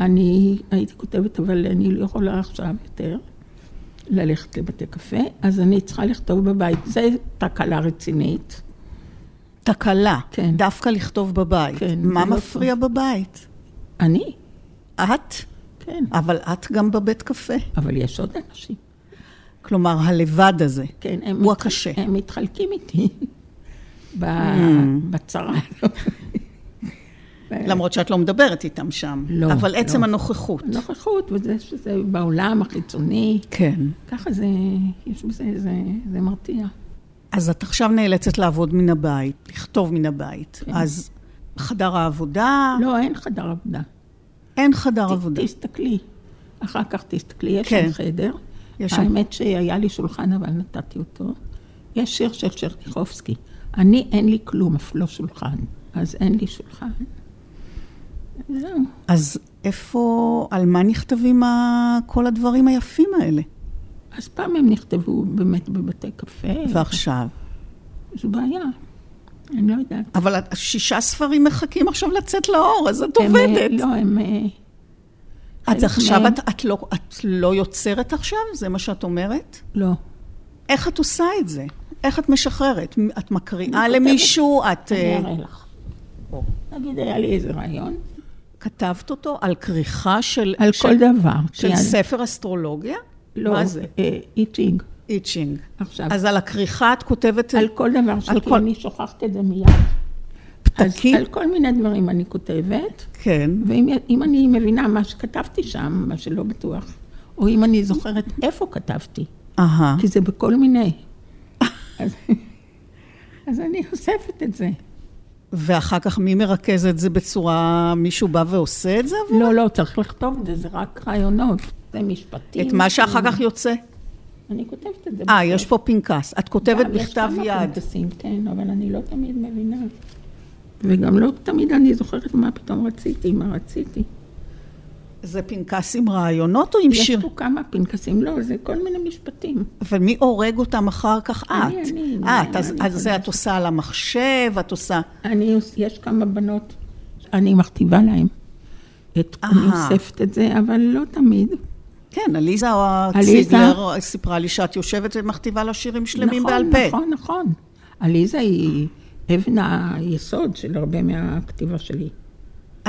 אני הייתי כותבת, אבל אני לא יכולה עכשיו יותר ללכת לבתי קפה, אז אני צריכה לכתוב בבית. זו תקלה רצינית.
תקלה.
כן.
דווקא לכתוב בבית.
כן,
מה
לא
מפריע בבית?
אני?
את?
כן.
אבל את גם בבית קפה.
אבל יש עוד אנשים.
כלומר, הלבד הזה.
כן, הם,
הוא
מתח-
הקשה.
הם מתחלקים איתי ב...
Mm.
בצרה. [LAUGHS]
למרות שאת לא מדברת איתם שם.
לא,
אבל עצם
לא.
הנוכחות.
נוכחות, וזה שזה בעולם החיצוני,
כן.
ככה זה, יש בזה, זה, זה מרתיע.
אז את עכשיו נאלצת לעבוד מן הבית, לכתוב מן הבית.
כן.
אז חדר העבודה,
לא, אין חדר עבודה.
אין חדר
ת-
עבודה.
תסתכלי, אחר כך תסתכלי, יש
כן.
חדר.
יש שם-
האמת שהיה לי שולחן, אבל נתתי אותו. יש שיר של שרניחובסקי. אני, אין לי כלום, אף לא שולחן. אז אין לי שולחן. זהו.
אז איפה, על מה נכתבים כל הדברים היפים האלה?
אז פעם הם נכתבו באמת בבתי קפה.
ועכשיו?
זו בעיה. אני לא יודעת.
אבל שישה ספרים מחכים עכשיו לצאת לאור, אז את
הם, אה,
עובדת.
לא, הם...
אז עכשיו את, את, לא, את לא יוצרת עכשיו? זה מה שאת אומרת?
לא.
איך את עושה את זה? איך את משחררת? את מקריאה למישהו? את
אני
אה,
אראה לך. נגיד, היה לי איזה רעיון.
כתבת אותו על כריכה של,
על
של,
כל דבר.
של
אני-
ספר אסטרולוגיה?
לא,
מה זה?
אה, איצ'ינג.
איצ'ינג.
עכשיו,
אז על הכריכה את כותבת...
על כל דבר
כל-
אני שוכחת את זה מיד. אז על כל מיני דברים אני כותבת,
כן.
ואם אם אני מבינה מה שכתבתי שם, מה שלא בטוח, או אם אני זוכרת איפה כתבתי,
אהה.
כי זה בכל מיני. אז, אז אני אוספת את זה.
ואחר כך מי מרכז את זה בצורה... מישהו בא ועושה את זה עבור?
לא, לא, צריך לכתוב את זה, זה רק רעיונות. זה משפטים.
את מה שאחר כך יוצא?
אני כותבת את זה.
אה. יש פה פנקס. את כותבת
גם, יש
בכתב
כמה
יד.
פנקסים, כן, אבל אני לא תמיד מבינה. וגם לא תמיד אני זוכרת מה פתאום רציתי, מה רציתי.
זה פנקס עם רעיונות או עם
יש
שיר?
פה כמה פנקסים, לא, זה כל מיני משפטים.
אבל מי הורג אותם אחר כך? את.
אני, אני,
את,
אני,
אז
אני
אז זה. את עושה על המחשב, את עושה...
אני, יש כמה בנות, אני מכתיבה להן. את, אני. אוספת את זה, אבל לא תמיד.
כן, עליזה
עליזה?
ציגלר סיפרה לי שאת יושבת ומכתיבה לה שירים שלמים
נכון,
בעל פה.
נכון, נכון. עליזה היא אבן היסוד של הרבה מהכתיבה שלי.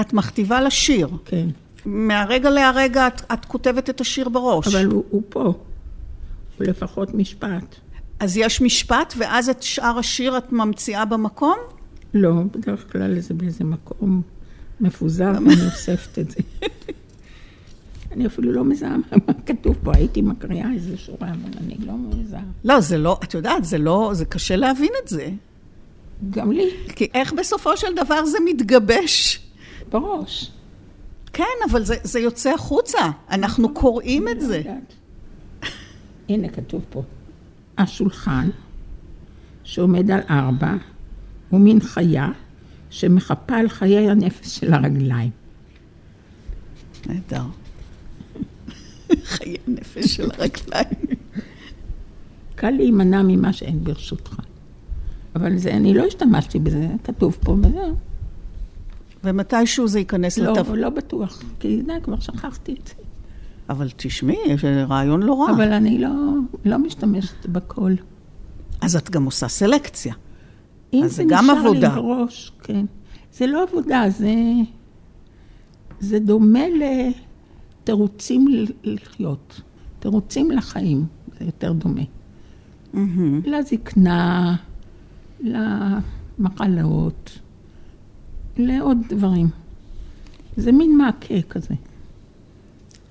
את מכתיבה לה שיר.
כן.
מהרגע להרגע את, את כותבת את השיר בראש.
אבל הוא, הוא פה. הוא לפחות משפט.
אז יש משפט, ואז את שאר השיר את ממציאה במקום?
לא, בדרך כלל זה באיזה מקום מפוזר, ואני אוספת את זה. [LAUGHS] אני אפילו לא מזהה מה כתוב פה, הייתי מקריאה איזה שורה, אבל אני לא מזהה.
לא, זה לא, את יודעת, זה לא, זה קשה להבין את זה.
גם לי,
כי איך בסופו של דבר זה מתגבש?
בראש.
כן, אבל זה, זה יוצא החוצה. אנחנו קוראים את זה. [LAUGHS]
הנה, כתוב פה. השולחן, שעומד על ארבע, הוא מין חיה שמחפה על חיי הנפש של הרגליים.
נהדר. [LAUGHS] חיי נפש של הרגליים.
קל להימנע ממה שאין ברשותך. אבל זה, אני לא השתמשתי בזה, כתוב פה וזהו.
ומתישהו זה ייכנס
לא,
לתו...
לא בטוח, כי די, כבר שכחתי את זה.
אבל תשמעי, יש רעיון לא רע.
אבל אני לא, לא משתמשת בכל.
אז את גם עושה סלקציה.
אם זה
זה גם
נשאר
עבודה.
לי בראש, כן. זה לא עבודה, זה, זה דומה לתירוצים לחיות. תירוצים לחיים, זה יותר דומה.
מהמם.
לזקנה, למחלות, לעוד דברים. זה מין מעקה כזה.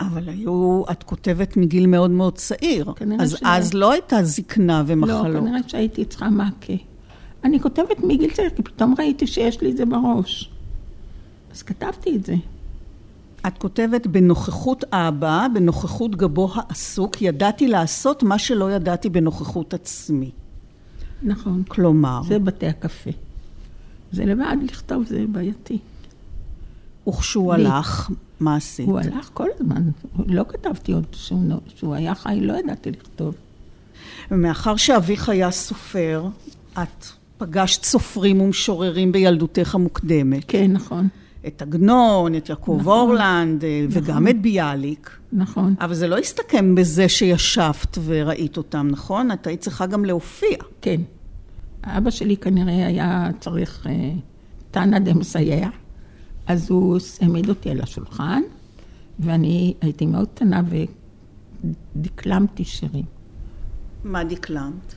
אבל היו, את כותבת מגיל מאוד מאוד צעיר. אז
ש-
אז לא הייתה זקנה
לא,
ומחלות.
כנראה שהייתי צריכה מעקה. אני כותבת מגיל צעיר, כי פתאום ראיתי שיש לי את זה בראש. אז כתבתי את זה.
את כותבת בנוכחות אבא, בנוכחות גבו העסוק, ידעתי לעשות מה שלא ידעתי בנוכחות עצמי.
נכון.
כלומר,
זה בתי הקפה. זה לבד לכתוב, זה בעייתי.
וכשהוא
לי.
הלך, מה עשית?
הוא הלך כל הזמן, לא כתבתי עוד שהוא, היה חי, לא ידעתי לכתוב.
ומאחר שאביך היה סופר, את פגשת סופרים ומשוררים בילדותך המוקדמת.
כן, נכון,
את עגנון, את יעקב
נכון.
אורלנד, אה, וגם את ביאליק.
נכון.
אבל זה לא הסתכם בזה שישבת וראית אותם, נכון? את היית צריכה גם להופיע.
כן. אבא שלי כנראה היה צריך אה, תנא דמסייע, אז הוא העמיד אותי על השולחן, ואני הייתי מאוד קטנה ודקלמתי שירים.
מה דקלמת?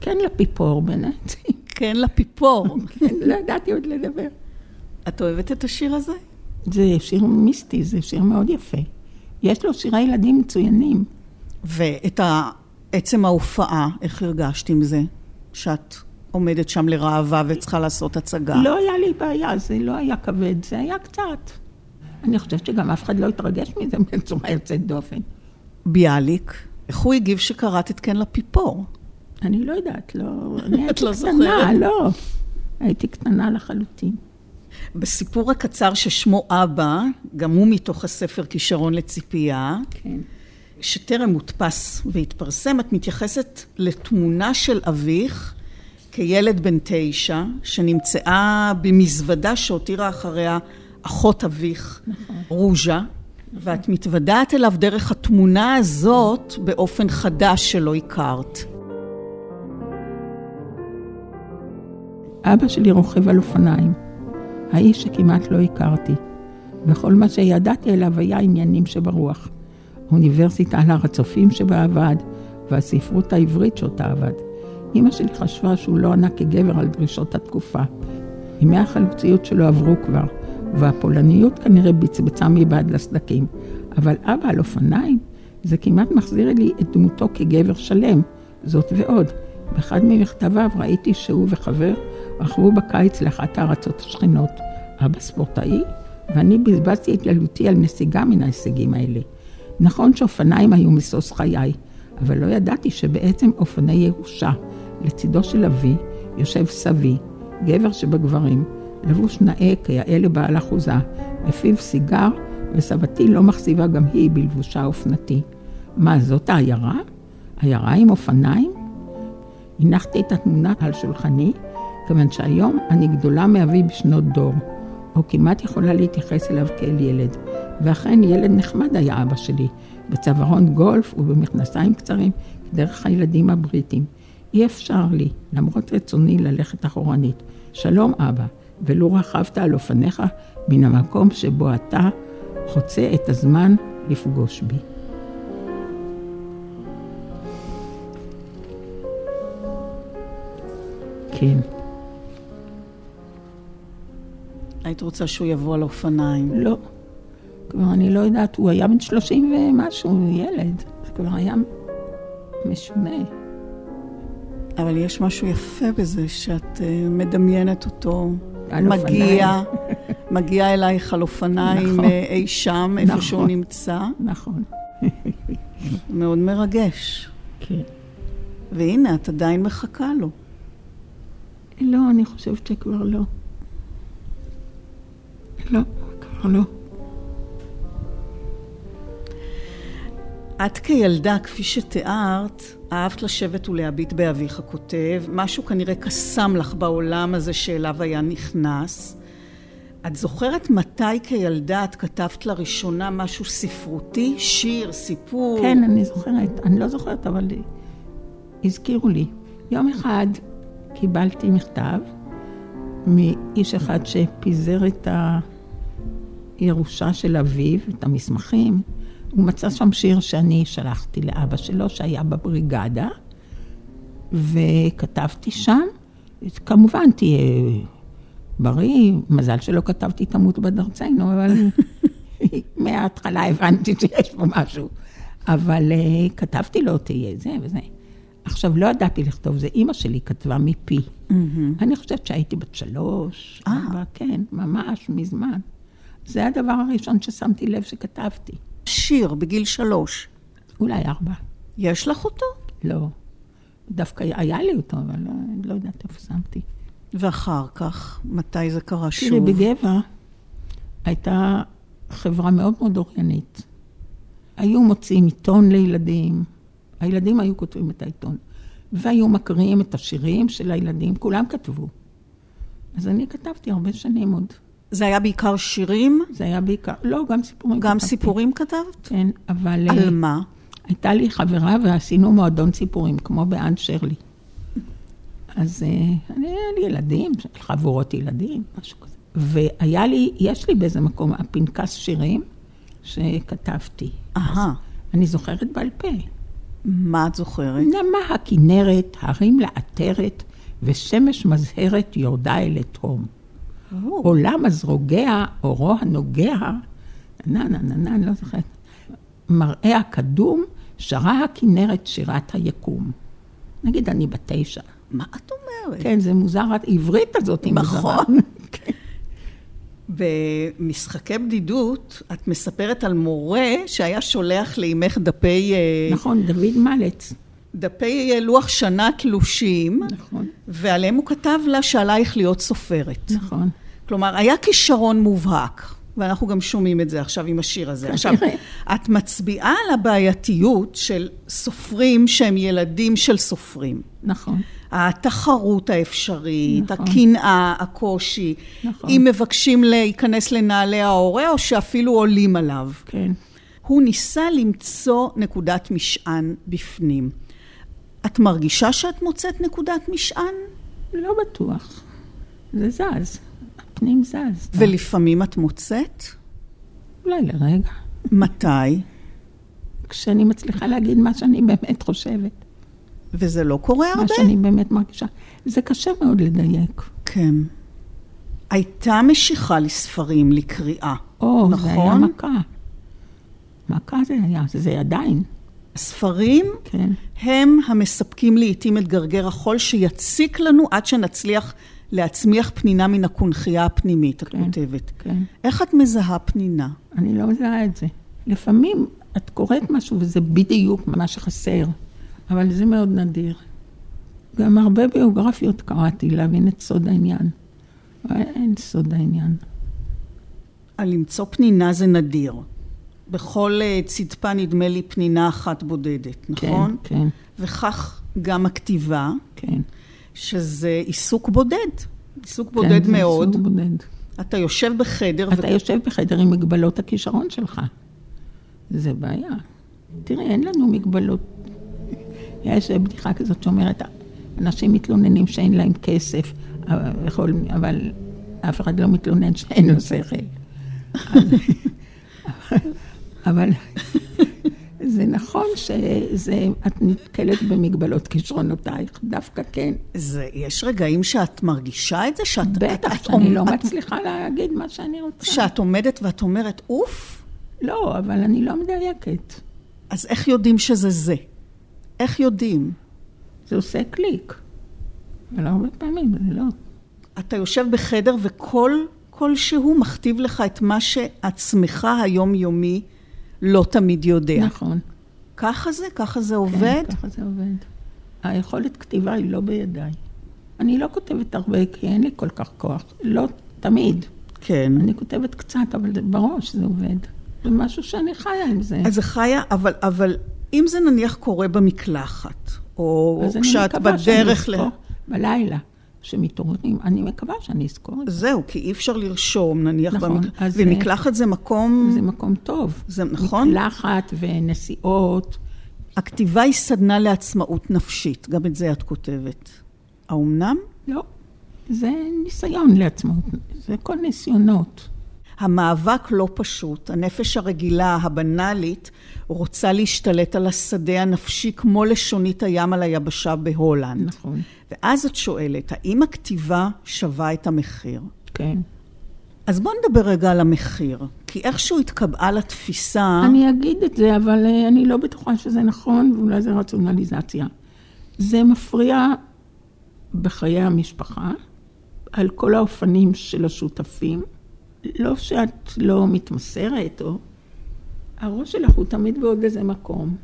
כן לפיפור באמת,
כן, לפיפור.
כן, לא ידעתי עוד לדבר.
את אוהבת את השיר הזה?
זה שיר מיסטי, זה שיר מאוד יפה. יש לו שירי ילדים מצוינים.
ואת עצם ההופעה, איך הרגשת עם זה? שאת עומדת שם לראווה וצריכה לעשות הצגה.
לא היה לי בעיה, זה לא היה כבד, זה היה קצת. אני חושבת שגם אף אחד לא התרגש מזה [LAUGHS] בצורה יוצאת דופן.
ביאליק, איך הוא הגיב שקראת את כן לפיפור?
אני לא יודעת, לא... [LAUGHS] אני הייתי
לא
קטנה,
זוכרת?
לא. הייתי קטנה לחלוטין.
בסיפור הקצר ששמו אבא, גם הוא מתוך הספר כישרון לציפייה,
כן.
שטרם הודפס והתפרסם, את מתייחסת לתמונה של אביך כילד בן תשע, שנמצאה במזוודה שהותירה אחריה אחות אביך, רוז'ה, ואת מתוודעת אליו דרך התמונה הזאת באופן חדש שלא הכרת.
אבא שלי רוכב על אופניים, האיש שכמעט לא הכרתי, וכל מה שידעתי עליו היה עניינים שברוח. האוניברסיטה על הר הצופים שבה עבד, והספרות העברית שאותה עבד. אמא שלי חשבה שהוא לא ענה כגבר על דרישות התקופה. ימי החלוציות שלו עברו כבר, והפולניות כנראה בצבצה מבעד לסדקים. אבל אבא על אופניים, זה כמעט מחזיר לי את דמותו כגבר שלם. זאת ועוד, באחד ממכתביו ראיתי שהוא וחבר רכבו בקיץ לאחת הארצות השכנות. אבא ספורטאי, ואני בזבזתי את ילדותי על נסיגה מן ההישגים האלה. נכון שאופניים היו משוש חיי, אבל לא ידעתי שבעצם אופני ירושה. לצידו של אבי יושב סבי, גבר שבגברים, לבוש נאה כיאה לבעל אחוזה, בפיו סיגר, וסבתי לא מחשיבה גם היא בלבושה אופנתי. מה, זאת העיירה? עיירה עם אופניים? הנחתי את התמונה על שולחני, כיוון שהיום אני גדולה מאבי בשנות דור, או כמעט יכולה להתייחס אליו כאל ילד. ואכן ילד נחמד היה אבא שלי, בצווארון גולף ובמכנסיים קצרים, דרך הילדים הבריטים. אי אפשר לי, למרות רצוני, ללכת אחורנית. שלום אבא, ולו רכבת על אופניך מן המקום שבו אתה חוצה את הזמן לפגוש בי. כן.
היית רוצה שהוא יבוא על אופניים.
לא. כבר אני לא יודעת, הוא היה בן 30 ומשהו, ילד. זה כבר היה משונה.
אבל יש משהו יפה בזה שאת אה, מדמיינת אותו מגיע, מגיע אלייך על אופניים
נכון.
אה, אי שם, איפה
נכון.
שהוא נמצא.
נכון.
מאוד מרגש.
כן.
והנה, את עדיין מחכה לו.
לא, אני חושבת שכבר לא. לא, כבר לא.
את כילדה, כפי שתיארת, אהבת לשבת ולהביט באביך הכותב, משהו כנראה קסם לך בעולם הזה שאליו היה נכנס. את זוכרת מתי כילדה את כתבת לראשונה משהו ספרותי? שיר, סיפור?
כן, אני זוכרת. אני לא זוכרת, אבל הזכירו לי. יום אחד קיבלתי מכתב מאיש אחד שפיזר את הירושה של אביו, את המסמכים. הוא מצא שם שיר שאני שלחתי לאבא שלו, שהיה בבריגדה, וכתבתי שם, כמובן, תהיה בריא, מזל שלא כתבתי תמות בדרצנו, אבל [LAUGHS] מההתחלה הבנתי שיש פה משהו. אבל uh, כתבתי לו, תהיה זה וזה. עכשיו, לא ידעתי לכתוב, זה אימא שלי כתבה מפי. אני חושבת שהייתי בת שלוש,
אה.
ארבע, כן, ממש מזמן. זה הדבר הראשון ששמתי לב שכתבתי.
שיר בגיל שלוש.
אולי ארבע.
יש לך אותו?
לא. דווקא היה לי אותו, אבל לא, לא יודעת איפה שמתי.
ואחר כך, מתי זה קרה
תראי,
שוב?
בגבע הייתה חברה מאוד מאוד אוריינית. היו מוציאים עיתון לילדים, הילדים היו כותבים את העיתון, והיו מקריאים את השירים של הילדים, כולם כתבו. אז אני כתבתי הרבה שנים עוד.
זה היה בעיקר שירים?
זה היה בעיקר, לא, גם סיפורים
גם
כתבתי.
סיפורים כתבת?
כן, אבל...
על
אה,
מה?
הייתה לי חברה ועשינו מועדון סיפורים, כמו באן שרלי. אז אה, אני, היה לי ילדים, חבורות ילדים, משהו כזה. והיה לי, יש לי באיזה מקום הפנקס שירים שכתבתי.
אהה,
אני זוכרת בעל פה.
מה את זוכרת?
נמה הכנרת, הרים לעטרת, ושמש מזהרת יורדה אל התהום. עולם אז רוגע, אורו הנוגע, נה נה נה נה, אני לא זוכרת. מראה הקדום, שרה הכנרת שירת היקום. נגיד אני בת תשע.
מה את אומרת?
כן, זה מוזר, העברית הזאת היא מוזרה.
נכון. [LAUGHS] במשחקי בדידות, את מספרת על מורה שהיה שולח לאימך דפי, אה,
נכון, דוד מלץ.
דפי לוח שנה תלושים,
נכון,
ועליהם הוא כתב לה שעלייך להיות סופרת.
נכון.
כלומר, היה כישרון מובהק, ואנחנו גם שומעים את זה עכשיו עם השיר הזה. עכשיו, את מצביעה על הבעייתיות של סופרים שהם ילדים של סופרים.
נכון,
התחרות האפשרית,
נכון.
הקנאה, הקושי,
נכון.
אם מבקשים להיכנס לנעלי ההורה או שאפילו עולים עליו.
כן.
הוא ניסה למצוא נקודת משען בפנים. את מרגישה שאת מוצאת נקודת משען?
לא בטוח. זה זז, הפנים זז.
ולפעמים את מוצאת?
אולי לרגע.
מתי?
כשאני מצליחה להגיד מה שאני באמת חושבת,
וזה לא קורה
מה
הרבה?
שאני באמת מרגישה. זה קשה מאוד לדייק.
כן. הייתה משיכה לספרים, לקריאה.
או, זה היה
נכון?
מכה. מכה זה היה, זה עדיין,
הספרים
כן.
הם המספקים לעתים את גרגר החול שיציק לנו עד שנצליח להצמיח פנינה מן הקונכייה הפנימית, את
כן.
כותבת.
כן.
איך את מזהה פנינה?
אני לא מזהה את זה. לפעמים את קוראת משהו וזה בדיוק מה שחסר, אבל זה מאוד נדיר. גם הרבה ביוגרפיות קראתי להבין את סוד העניין. אין סוד העניין.
על למצוא פנינה זה נדיר. בכל אה, צדפה נדמה לי פנינה אחת בודדת, נכון?
כן, כן,
וכך גם הכתיבה,
כן.
שזה עיסוק בודד. עיסוק
כן,
בודד
זה
מאוד.
סוג בודד.
אתה יושב בחדר
אתה יושב בחדר עם מגבלות הכישרון שלך. זה בעיה. תראי, אין לנו מגבלות. יש בדיחה כזאת שאומרת, אנשים מתלוננים שאין להם כסף, אבל, אבל אף אחד לא מתלונן שאין לו שכל. [LAUGHS] אבל [LAUGHS] זה נכון שאת נתקלת במגבלות כישרונותייך, דווקא כן.
זה, יש רגעים שאת מרגישה את זה? שאת,
בטח
את-
שאני לא
את-
מצליחה להגיד מה שאני רוצה.
שאת עומדת ואת אומרת, אוף,
לא, אבל אני לא מדייקת.
אז איך יודעים שזה זה? איך יודעים?
זה עושה קליק. אבל הרבה פעמים זה לא.
אתה יושב בחדר וקול כלשהו מכתיב לך את מה שעצמך היומיומי לא תמיד יודע.
נכון.
ככה זה? ככה זה
כן,
עובד?
ככה זה עובד. היכולת כתיבה היא לא בידיי. אני לא כותבת הרבה כי אין לי כל כך כוח. לא תמיד.
כן.
אני כותבת קצת, אבל בראש זה עובד. זה משהו שאני חיה עם זה.
אז זה חיה, אבל, אבל אם זה נניח קורה במקלחת, או
אז אני
כשאת
מקווה שאני
בדרך ל...
אזכור בלילה, כשמתעוררים, אני מקווה שאני אזכור את זה.
זהו, כי אי אפשר לרשום, נניח,
נכון,
במקלחת.
אז-
ומקלחת זה מקום...
זה מקום טוב.
זה נכון?
מקלחת ונסיעות.
הכתיבה היא סדנה לעצמאות נפשית, גם את זה את כותבת. האומנם?
לא. זה ניסיון לעצמאות. זה כל ניסיונות.
המאבק לא פשוט. הנפש הרגילה, הבנאלית, רוצה להשתלט על השדה הנפשי כמו לשונית הים על היבשה בהולנד.
נכון.
ואז את שואלת, האם הכתיבה שווה את המחיר?
כן.
אז בואו נדבר רגע על המחיר. כי איכשהו התקבעה לתפיסה...
אני אגיד את זה, אבל אה, אני לא בטוחה שזה נכון, ואולי זה רציונליזציה. זה מפריע בחיי המשפחה, על כל האופנים של השותפים. לא שאת לא מתמסרת, או... הראש שלך הוא תמיד בעוד איזה מקום.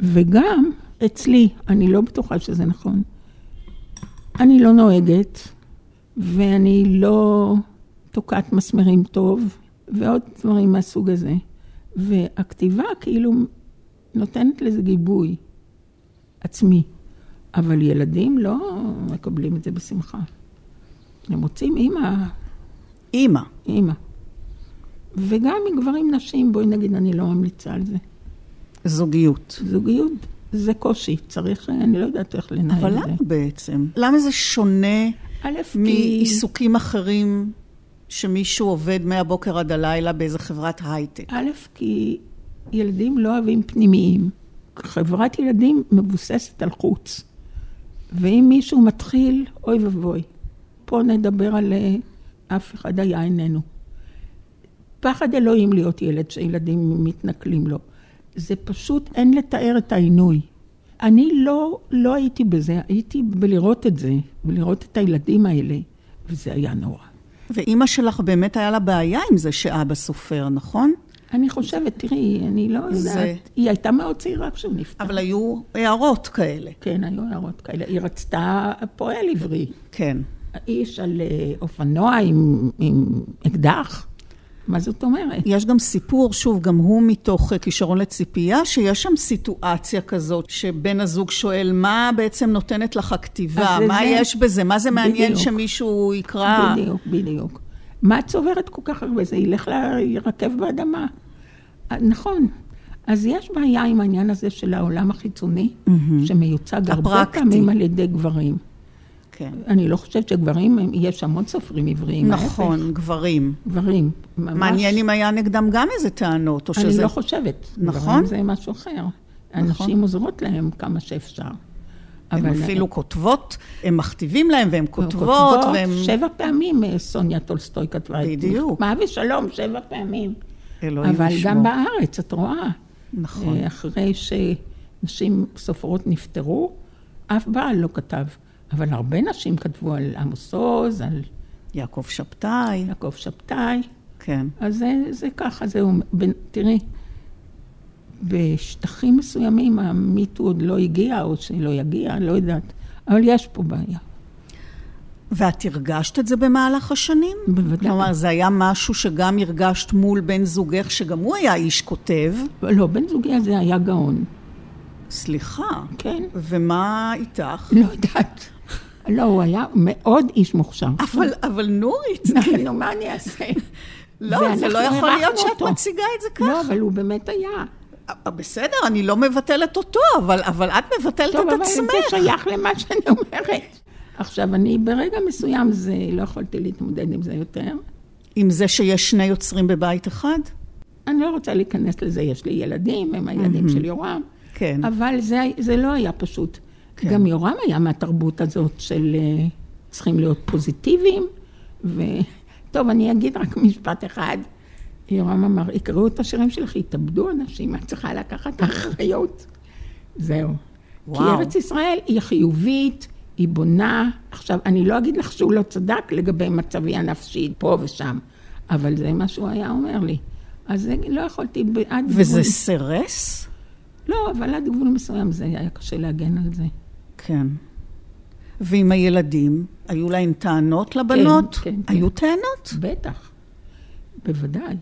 וגם אצלי, אני לא בטוחה שזה נכון. אני לא נוהגת, ואני לא תוקעת מסמרים טוב, ועוד דברים מהסוג הזה. והכתיבה כאילו נותנת לזה גיבוי עצמי. אבל ילדים לא מקבלים את זה בשמחה. הם רוצים אימא.
אימא.
אימא. וגם מגברים נשים, בואי נגיד, אני לא ממליצה על זה.
זוגיות.
זוגיות זה קושי, צריך, אני לא יודעת איך לנהל את זה.
אבל למה בעצם? למה זה שונה
א', כי...
מעיסוקים אחרים שמישהו עובד מהבוקר עד הלילה באיזה חברת הייטק?
א', כי ילדים לא אוהבים פנימיים. חברת ילדים מבוססת על חוץ. ואם מישהו מתחיל, אוי ואבוי. פה נדבר על אה, אף אחד היה איננו. פחד אלוהים להיות ילד שילדים מתנכלים לו. זה פשוט, אין לתאר את העינוי. אני לא, לא הייתי בזה, הייתי בלראות את זה, ולראות את הילדים האלה, וזה היה נורא.
ואימא שלך באמת היה לה בעיה עם זה שאבא סופר, נכון?
אני חושבת, תראי, אני לא
זה-
יודעת, היא הייתה מאוד צעירה כשהוא נפטר.
אבל היו הערות כאלה.
כן, היו הערות כאלה. היא רצתה פועל עברי.
כן.
האיש על אה, אופנוע עם, עם אקדח? מה זאת אומרת?
יש גם סיפור, שוב, גם הוא מתוך אה, כישרון לציפייה, שיש שם סיטואציה כזאת, שבן הזוג שואל, מה בעצם נותנת לך הכתיבה? מה
זה.
יש בזה? מה זה מעניין
בדיוק.
שמישהו יקרא?
בדיוק, בדיוק. מה את צוברת כל כך הרבה? זה ילך להירקב באדמה. אה, נכון. אז יש בעיה עם העניין הזה של העולם החיצוני, שמיוצג הרבה
הפרקטי.
פעמים על ידי גברים.
כן.
אני לא חושבת שגברים, הם- יש המון סופרים עבריים. ההפך.
נכון, גברים.
גברים. ממש.
מעניין אם היה נגדם גם איזה טענות, או
אני
שזה...
לא חושבת.
נכון?
זה משהו אחר. הנשים עוזרות להם כמה שאפשר.
הן אפילו כותבות, הם מכתיבים להם והן כותבות, והן...
שבע פעמים אה, סוניה טולסטוי כתבה את
בדיוק.
מה ושלום, שבע פעמים.
אלוהים
אבל
ישמור.
גם בארץ, את רואה.
נכון.
אה, אחרי שנשים סופרות נפטרו, אף בעל לא כתב. אבל הרבה נשים כתבו על עמוס עוז, על
יעקב שבתאי,
יעקב שבתאי.
כן.
אז זה, זה ככה, זהו. בין- תראי, בשטחים מסוימים המיטו עוד לא הגיע, או שלא יגיע, לא יודעת. אבל יש פה בעיה.
ואת הרגשת את זה במהלך השנים?
בוודאי.
כלומר, זה היה משהו שגם הרגשת מול בן זוגך, שגם הוא היה איש כותב.
לא, בן זוגי הזה היה גאון.
סליחה.
כן.
ומה איתך?
לא יודעת. לא, הוא היה מאוד איש מוכשר.
אבל, אבל נורית,
נו, [LAUGHS] מה אני אעשה? [LAUGHS]
לא, זה לא יכול להיות שאת
אותו.
מציגה את זה ככה.
לא, אבל הוא באמת היה.
אה, בסדר, אני לא מבטלת אותו, אבל, אבל את מבטלת
טוב,
את
אבל
עצמך.
זה שייך למה שאני אומרת. עכשיו, אני ברגע מסוים, זה, לא יכולתי להתמודד עם זה יותר.
עם זה שיש שני יוצרים בבית אחד?
אני לא רוצה להיכנס לזה, יש לי ילדים, הם הילדים של יורם.
כן.
אבל זה, זה לא היה פשוט.
כן.
גם יורם היה מהתרבות הזאת של אה, צריכים להיות פוזיטיביים. ו... טוב, אני אגיד רק משפט אחד. יורם אמר, יקראו את השירים שלך, יתאבדו אנשים, את צריכה לקחת אחריות. זהו. כי
וואו.
ארץ ישראל היא חיובית, היא בונה. עכשיו, אני לא אגיד לך שהוא לא צדק לגבי מצבי הנפשי פה ושם, אבל זה מה שהוא היה אומר לי. אז זה, לא יכולתי, עד
וזה
גבול...
סירס?
לא, אבל עד גבול מסוים זה היה קשה להגן על זה.
כן. ועם הילדים, היו להן טענות לבנות?
כן, כן.
היו טענות?
בטח, בוודאי.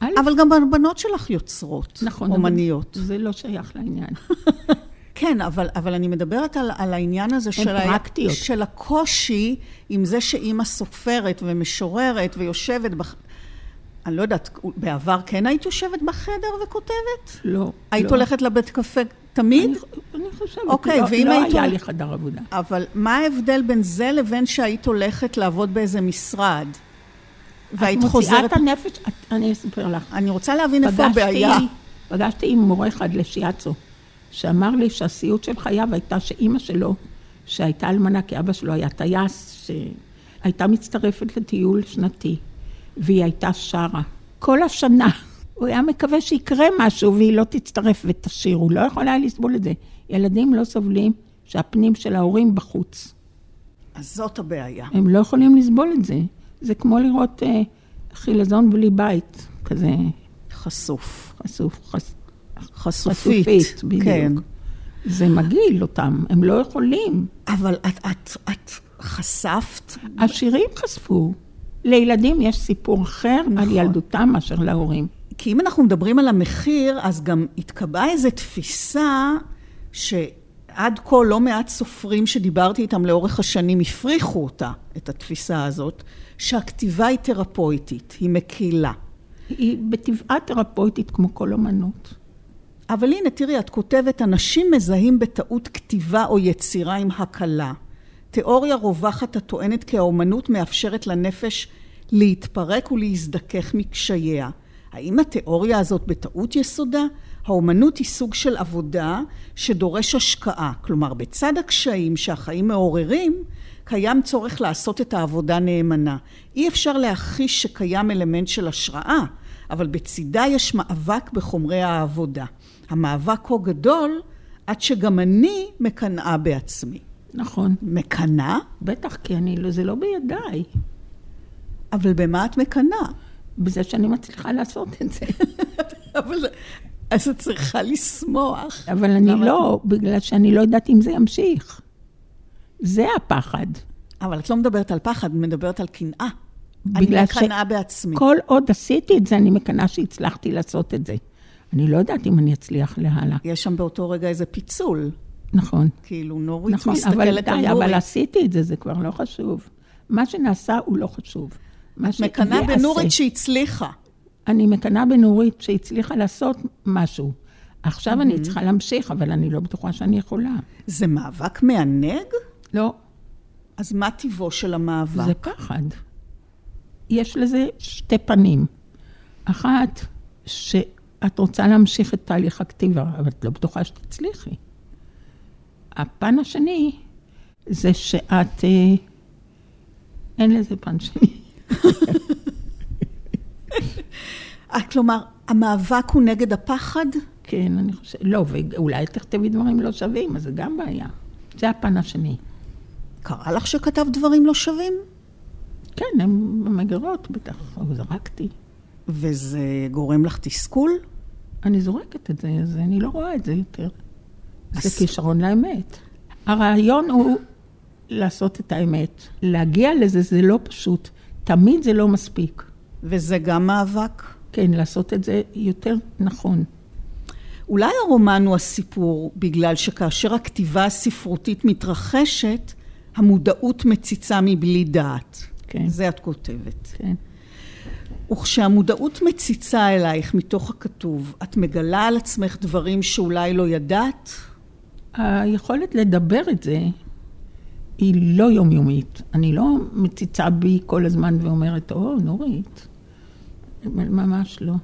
אבל גם הבנות שלך יוצרות,
נכון,
אומניות.
זה לא שייך לעניין. [LAUGHS]
כן, אבל, אבל אני מדברת על, על העניין הזה של, ה-. של הקושי עם זה שאימא סופרת ומשוררת ויושבת בח... אני לא יודעת, בעבר כן היית יושבת בחדר וכותבת?
לא.
היית
לא.
הולכת לבית קפה תמיד?
אני, אני חושבת,
אוקיי,
לא,
ואם
לא
היית
היה לי חדר עבודה.
אבל מה ההבדל בין זה לבין שהיית הולכת לעבוד באיזה משרד? והיית
את מוציאה
חוזרת...
את הנפש, את, אני אספר לך.
אני רוצה להבין איפה הבעיה.
פגשתי עם מורה אחד לשיאצו, שאמר לי שהסיוט של חייו הייתה שאימא שלו, שהייתה אלמנה כי אבא שלו היה טייס, שהייתה מצטרפת לטיול שנתי, והיא הייתה שרה. כל השנה הוא היה מקווה שיקרה משהו והיא לא תצטרף ותשאיר, הוא לא יכול היה לסבול את זה. ילדים לא סובלים שהפנים של ההורים בחוץ.
אז זאת הבעיה.
הם לא יכולים לסבול את זה. זה כמו לראות אה, חילזון בלי בית, כזה
חשוף.
חשוף, חש...
חשופית.
חשופית, בדיוק.
כן.
זה מגעיל אותם, הם לא יכולים.
אבל את, את, את חשפת,
השירים חשפו. לילדים יש סיפור אחר נכון. על. ילדותם מאשר להורים.
כי אם אנחנו מדברים על המחיר, אז גם התקבעה איזו תפיסה שעד כה לא מעט סופרים שדיברתי איתם לאורך השנים הפריחו אותה, את התפיסה הזאת, שהכתיבה היא תרפויטית, היא מקהילה.
היא בטבעה תרפויטית כמו כל אומנות.
אבל הנה, תראי, את כותבת, אנשים מזהים בטעות כתיבה או יצירה עם הקלה. תיאוריה רווחת הטוענת כי האומנות מאפשרת לנפש להתפרק ולהזדכך מקשייה. האם התיאוריה הזאת בטעות יסודה? האומנות היא סוג של עבודה שדורש השקעה. כלומר, בצד הקשיים שהחיים מעוררים, קיים צורך לעשות את העבודה נאמנה. אי אפשר להכחיש שקיים אלמנט של השראה, אבל בצידה יש מאבק בחומרי העבודה. המאבק כה גדול, עד שגם אני מקנאה בעצמי.
נכון.
מקנאה?
בטח, כי אני, לא- זה לא בידיי.
אבל במה את מקנאה?
בזה שאני מצליחה לעשות את זה. [LAUGHS]
אבל אז את צריכה לשמוח.
אבל אני
למה
לא, בגלל שאני לא יודעת אם זה ימשיך. זה הפחד.
אבל את לא מדברת על פחד, את מדברת על קנאה. אני
ש-
מקנאה בעצמי.
כל עוד עשיתי את זה, אני מקנאה שהצלחתי לעשות את זה. אני לא יודעת אם אני אצליח להלאה.
יש שם באותו רגע איזה פיצול.
נכון.
כאילו, נורית
נכון,
מסתכלת
אבל
על נורית.
אבל עשיתי את זה, זה כבר לא חשוב. מה שנעשה הוא לא חשוב. מה
מקנאה בנורית שהצליחה.
אני מקנאה בנורית שהצליחה לעשות משהו. עכשיו אני צריכה להמשיך, אבל אני לא בטוחה שאני יכולה.
זה מאבק מענג?
לא,
אז מה טיבו של המאבק?
זה פחד. יש לזה שתי פנים. אחת, שאת רוצה להמשיך את תהליך הכתיבה, אבל את לא בטוחה שתצליחי. הפן השני, זה שאת... אה, אין לזה פן שני.
אה, כלומר, המאבק הוא נגד הפחד?
כן, אני חושבת... לא, ואולי תכתבי דברים לא שווים, אז זה גם בעיה. זה הפן השני.
קרה לך שכתב דברים לא שווים?
כן, הם במגירות, בטח, זרקתי.
וזה גורם לך תסכול?
אני זורקת את זה, אז אני לא רואה את זה יותר.
אז-
זה כישרון לאמת. הרעיון הוא לעשות את האמת. להגיע לזה זה לא פשוט. תמיד זה לא מספיק.
וזה גם מאבק?
כן, לעשות את זה יותר נכון.
אולי הרומן הוא הסיפור, בגלל שכאשר הכתיבה הספרותית מתרחשת, המודעות מציצה מבלי דעת.
כן.
זה את כותבת.
כן.
וכשהמודעות מציצה אלייך מתוך הכתוב, את מגלה על עצמך דברים שאולי לא ידעת?
היכולת לדבר את זה היא לא יומיומית. אני לא מציצה בי כל הזמן ואומרת, או, נורית. ממש לא.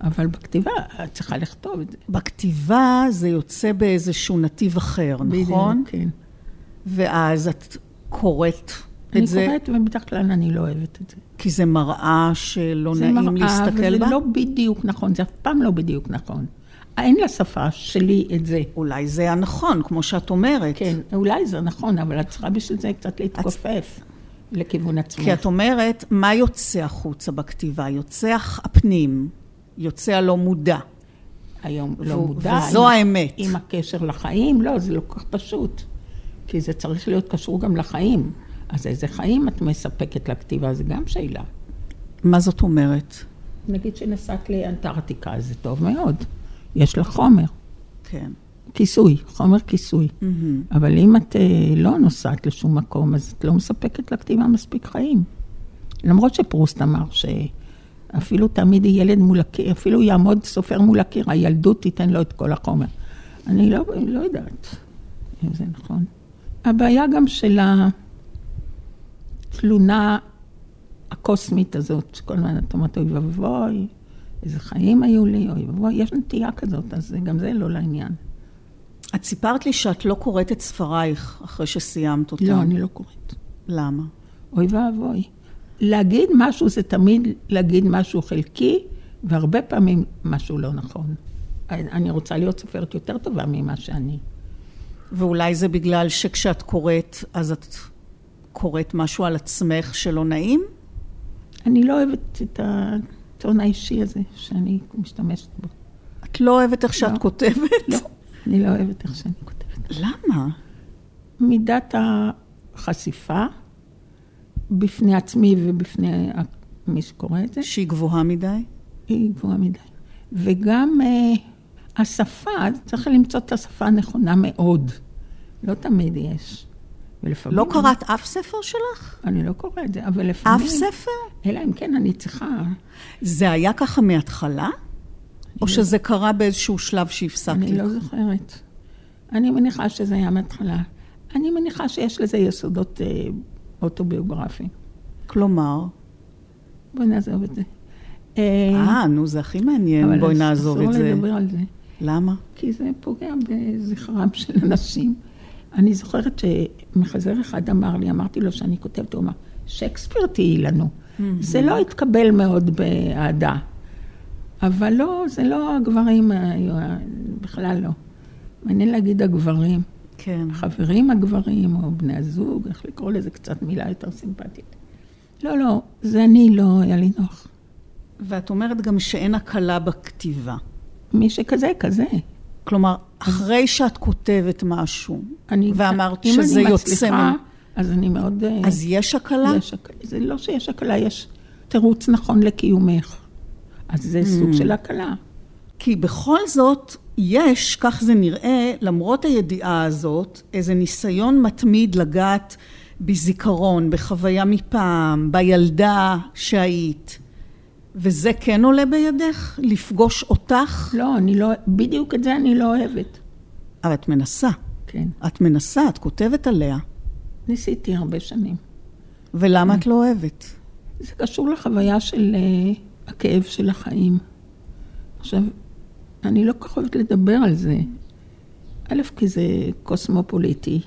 אבל בכתיבה את צריכה לכתוב את זה.
בכתיבה זה יוצא באיזשהו נתיב אחר, נכון?
בדיוק, כן.
ואז את קוראת
אני
את זה,
קוראת, ובדרך כלל אני לא אוהבת את זה.
כי זה מראה שלא
זה
נעים
מראה,
להסתכל
וזה
בה?
לא בדיוק נכון, זה אף פעם לא בדיוק נכון. אין לשפה שלי את זה.
אולי זה הנכון, כמו שאת אומרת.
כן, אולי זה נכון, אבל את צריכה בשביל זה קצת להתכופף לכיוון עצמך.
כי את אומרת, מה יוצא החוצה בכתיבה? יוצא הפנים, יוצא הלא מודע.
היום לא מודע.
וזו
עם-
האמת.
עם הקשר לחיים, לא, זה לא כל כך פשוט. כי זה צריך להיות קשור גם לחיים. אז איזה חיים את מספקת לכתיבה, זה גם שאלה.
מה זאת אומרת?
נגיד שנסעת לאנטארקטיקה, זה טוב מאוד. יש לך חומר.
כן.
כיסוי, חומר כיסוי. אבל אם את אה, לא נוסעת לשום מקום, אז את לא מספקת לכתיבה מספיק חיים. למרות שפרוסט אמר שאפילו תעמידי ילד מול הקיר, אפילו יעמוד סופר מול הקיר, הילדות תיתן לו את כל החומר. אני לא, לא יודעת אם זה נכון. הבעיה גם של התלונה הקוסמית הזאת, כל הזמן את אומרת, אוי ואבוי, איזה חיים היו לי, אוי ואבוי, יש נטייה כזאת, אז גם זה לא לעניין.
את סיפרת לי שאת לא קוראת את ספרייך אחרי שסיימת אותם.
לא, אני לא קוראת.
למה?
אוי ואבוי. להגיד משהו זה תמיד להגיד משהו חלקי, והרבה פעמים משהו לא נכון. אני רוצה להיות סופרת יותר טובה ממה שאני.
ואולי זה בגלל שכשאת קוראת, אז את קוראת משהו על עצמך שלא נעים?
אני לא אוהבת את הטון האישי הזה שאני משתמשת בו.
את לא אוהבת איך שאת
לא.
כותבת?
לא, אני לא אוהבת איך שאני כותבת.
למה?
מידת החשיפה בפני עצמי ובפני מי שקורא את זה,
שהיא גבוהה מדי?
היא גבוהה מדי. וגם אה, השפה, צריך למצוא את השפה הנכונה מאוד. לא תמיד יש. ולפעמים...
לא קראת אף ספר שלך?
אני לא קוראת את זה, אבל לפעמים...
אף ספר?
אלא אם כן אני צריכה.
זה היה ככה מההתחלה? או
לא-
שזה קרה באיזשהו שלב שהפסקת
אני? לא זוכרת. אני מניחה שזה היה מההתחלה. אני מניחה שיש לזה יסודות אה, אוטוביוגרפיים.
כלומר?
בואי נעזוב את זה.
אה, נו, זה הכי מעניין,
אבל
בואי נעזוב את
אסור
זה.
לדבר על זה,
למה?
כי זה פוגע בזכרם של אנשים. אני זוכרת שמחזר אחד אמר לי, אמרתי לו שאני כותבת, הוא אמר, שייקספיר תהיי לנו. זה לא התקבל מאוד באהדה. אבל לא, זה לא הגברים, היו- בכלל לא. מעניין להגיד הגברים.
כן.
חברים הגברים, או בני הזוג, איך לקרוא לזה קצת מילה יותר סימפטית. לא, לא, זה אני לא, היה לי נוח.
ואת אומרת גם שאין הקלה בכתיבה.
מי שכזה, כזה.
כלומר, אחרי שאת כותבת משהו,
אני,
ואמרת
אם
שזה
אני
יוצא...
מצליחה, אז אני מאוד... אה,
אז יש הקלה?
יש. זה לא שיש הקלה, יש תירוץ נכון לקיומך. אז זה סוג
Mm.
של הקלה.
כי בכל זאת, יש, כך זה נראה, למרות הידיעה הזאת, איזה ניסיון מתמיד לגעת בזיכרון, בחוויה מפעם, בילדה שהיית. וזה כן עולה בידך? לפגוש אותך?
לא, אני לא... בדיוק את זה אני לא אוהבת.
אבל את מנסה.
כן.
את מנסה, את כותבת עליה.
ניסיתי הרבה שנים.
ולמה את לא אוהבת?
זה קשור לחוויה של uh, הכאב של החיים. עכשיו, אני לא כל כך אוהבת לדבר על זה. א', כי זה קוסמופוליטי,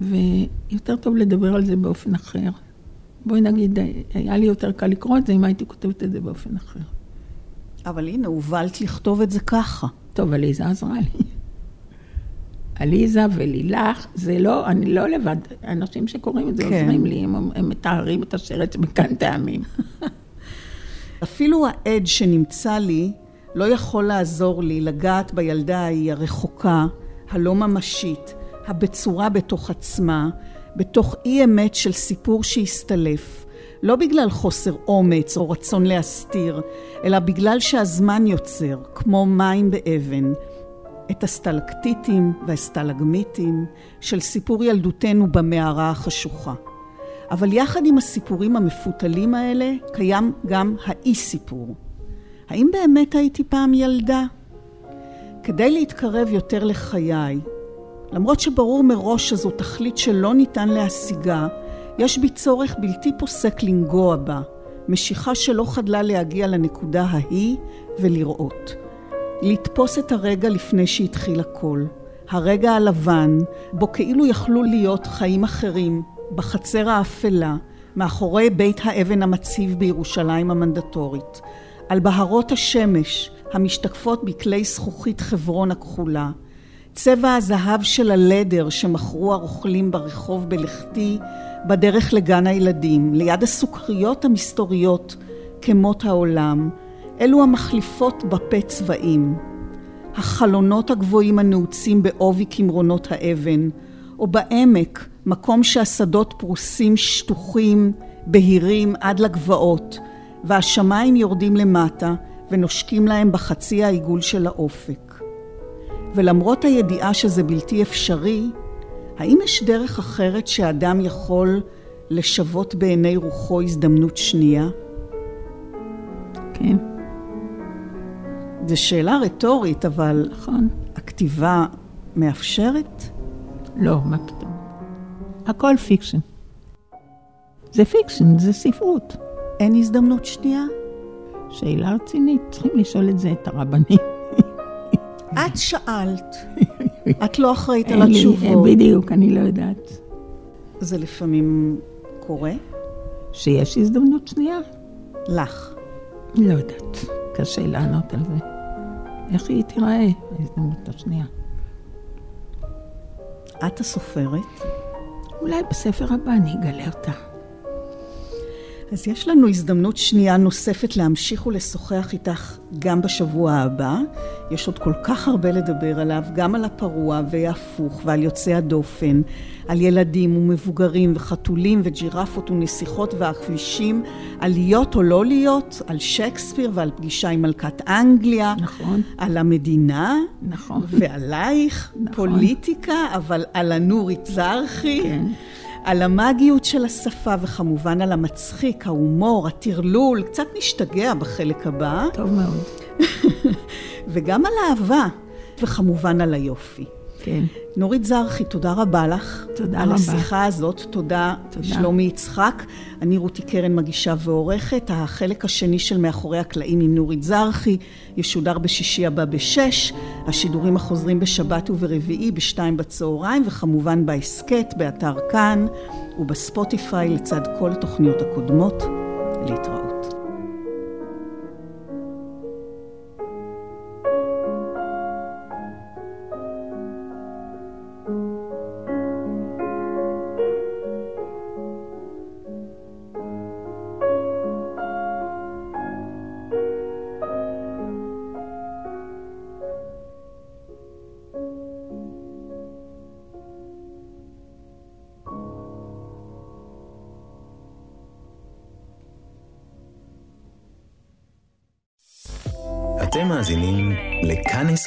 ויותר טוב לדבר על זה באופן אחר. בואי נגיד, היה לי יותר קל לקרוא את זה אם הייתי כותבת את זה באופן אחר.
אבל הנה, הובלת לכתוב את זה ככה.
טוב, עליזה עזרה לי. עליזה ולילך, זה לא, אני לא לבד, אנשים שקוראים את זה
כן.
עוזרים לי, הם, הם מתארים את השרץ מכאן טעמים. [LAUGHS]
אפילו העד שנמצא לי לא יכול לעזור לי לגעת בילדה ההיא הרחוקה, הלא ממשית, הבצורה בתוך עצמה, בתוך אי אמת של סיפור שהסתלף, לא בגלל חוסר אומץ או רצון להסתיר, אלא בגלל שהזמן יוצר, כמו מים באבן, את הסטלקטיטים והסטלגמיטים של סיפור ילדותנו במערה החשוכה. אבל יחד עם הסיפורים המפותלים האלה, קיים גם האי-סיפור. האם באמת הייתי פעם ילדה? כדי להתקרב יותר לחיי, למרות שברור מראש שזו תכלית שלא ניתן להשיגה, יש בי צורך בלתי פוסק לנגוע בה, משיכה שלא חדלה להגיע לנקודה ההיא ולראות. לתפוס את הרגע לפני שהתחיל הכל. הרגע הלבן, בו כאילו יכלו להיות חיים אחרים, בחצר האפלה, מאחורי בית האבן המציב בירושלים המנדטורית. על בהרות השמש, המשתקפות בכלי זכוכית חברון הכחולה. צבע הזהב של הלדר שמכרו הרוכלים ברחוב בלכתי, בדרך לגן הילדים, ליד הסוכריות המסתוריות כמות העולם, אלו המחליפות בפה צבעים. החלונות הגבוהים הנעוצים בעובי קמרונות האבן, או בעמק, מקום שהשדות פרוסים שטוחים, בהירים עד לגבעות, והשמיים יורדים למטה ונושקים להם בחצי העיגול של האופק. ולמרות הידיעה שזה בלתי אפשרי, האם יש דרך אחרת שאדם יכול לשוות בעיני רוחו הזדמנות שנייה?
כן,
זו שאלה רטורית, אבל
נכון.
הכתיבה מאפשרת?
לא, מה פתאום. הכל fiction. זה fiction, זה ספרות.
אין הזדמנות שנייה?
שאלה רצינית, צריכים לשאול את זה את הרבנים.
את שאלת, את לא אחראית על התשובות.
בדיוק, אני לא יודעת.
זה לפעמים קורה?
שיש הזדמנות שנייה?
לך.
לא יודעת. קשה לענות על זה. איך היא תיראה ההזדמנות השנייה?
את הסופרת.
אולי בספר הבא אני אגלה אותה.
אז יש לנו הזדמנות שנייה נוספת להמשיך ולשוחח איתך גם בשבוע הבא. יש עוד כל כך הרבה לדבר עליו, גם על הפרוע והפוך ועל יוצאי הדופן, על ילדים ומבוגרים וחתולים וג'ירפות ונסיכות והכבישים, על להיות או לא להיות, על שייקספיר ועל פגישה עם מלכת אנגליה.
נכון.
על המדינה.
נכון.
ועלייך,
נכון.
פוליטיקה, אבל על הנורית זרחי.
כן.
על המאגיות של השפה וכמובן על המצחיק, ההומור, הטרלול, קצת נשתגע בחלק הבא.
טוב מאוד. [LAUGHS]
וגם על אהבה, וכמובן על היופי.
כן.
נורית זרחי, תודה רבה לך.
תודה
על
רבה.
השיחה הזאת. תודה,
תודה.
שלומי יצחק. אני רותי קרן, מגישה ועורכת. החלק השני של מאחורי הקלעים עם נורית זרחי ישודר בשישי הבא בשש. השידורים החוזרים בשבת וברביעי בשתיים בצהריים, וכמובן בהסכת, באתר כאן ובספוטיפיי לצד כל התוכניות הקודמות. להתראות.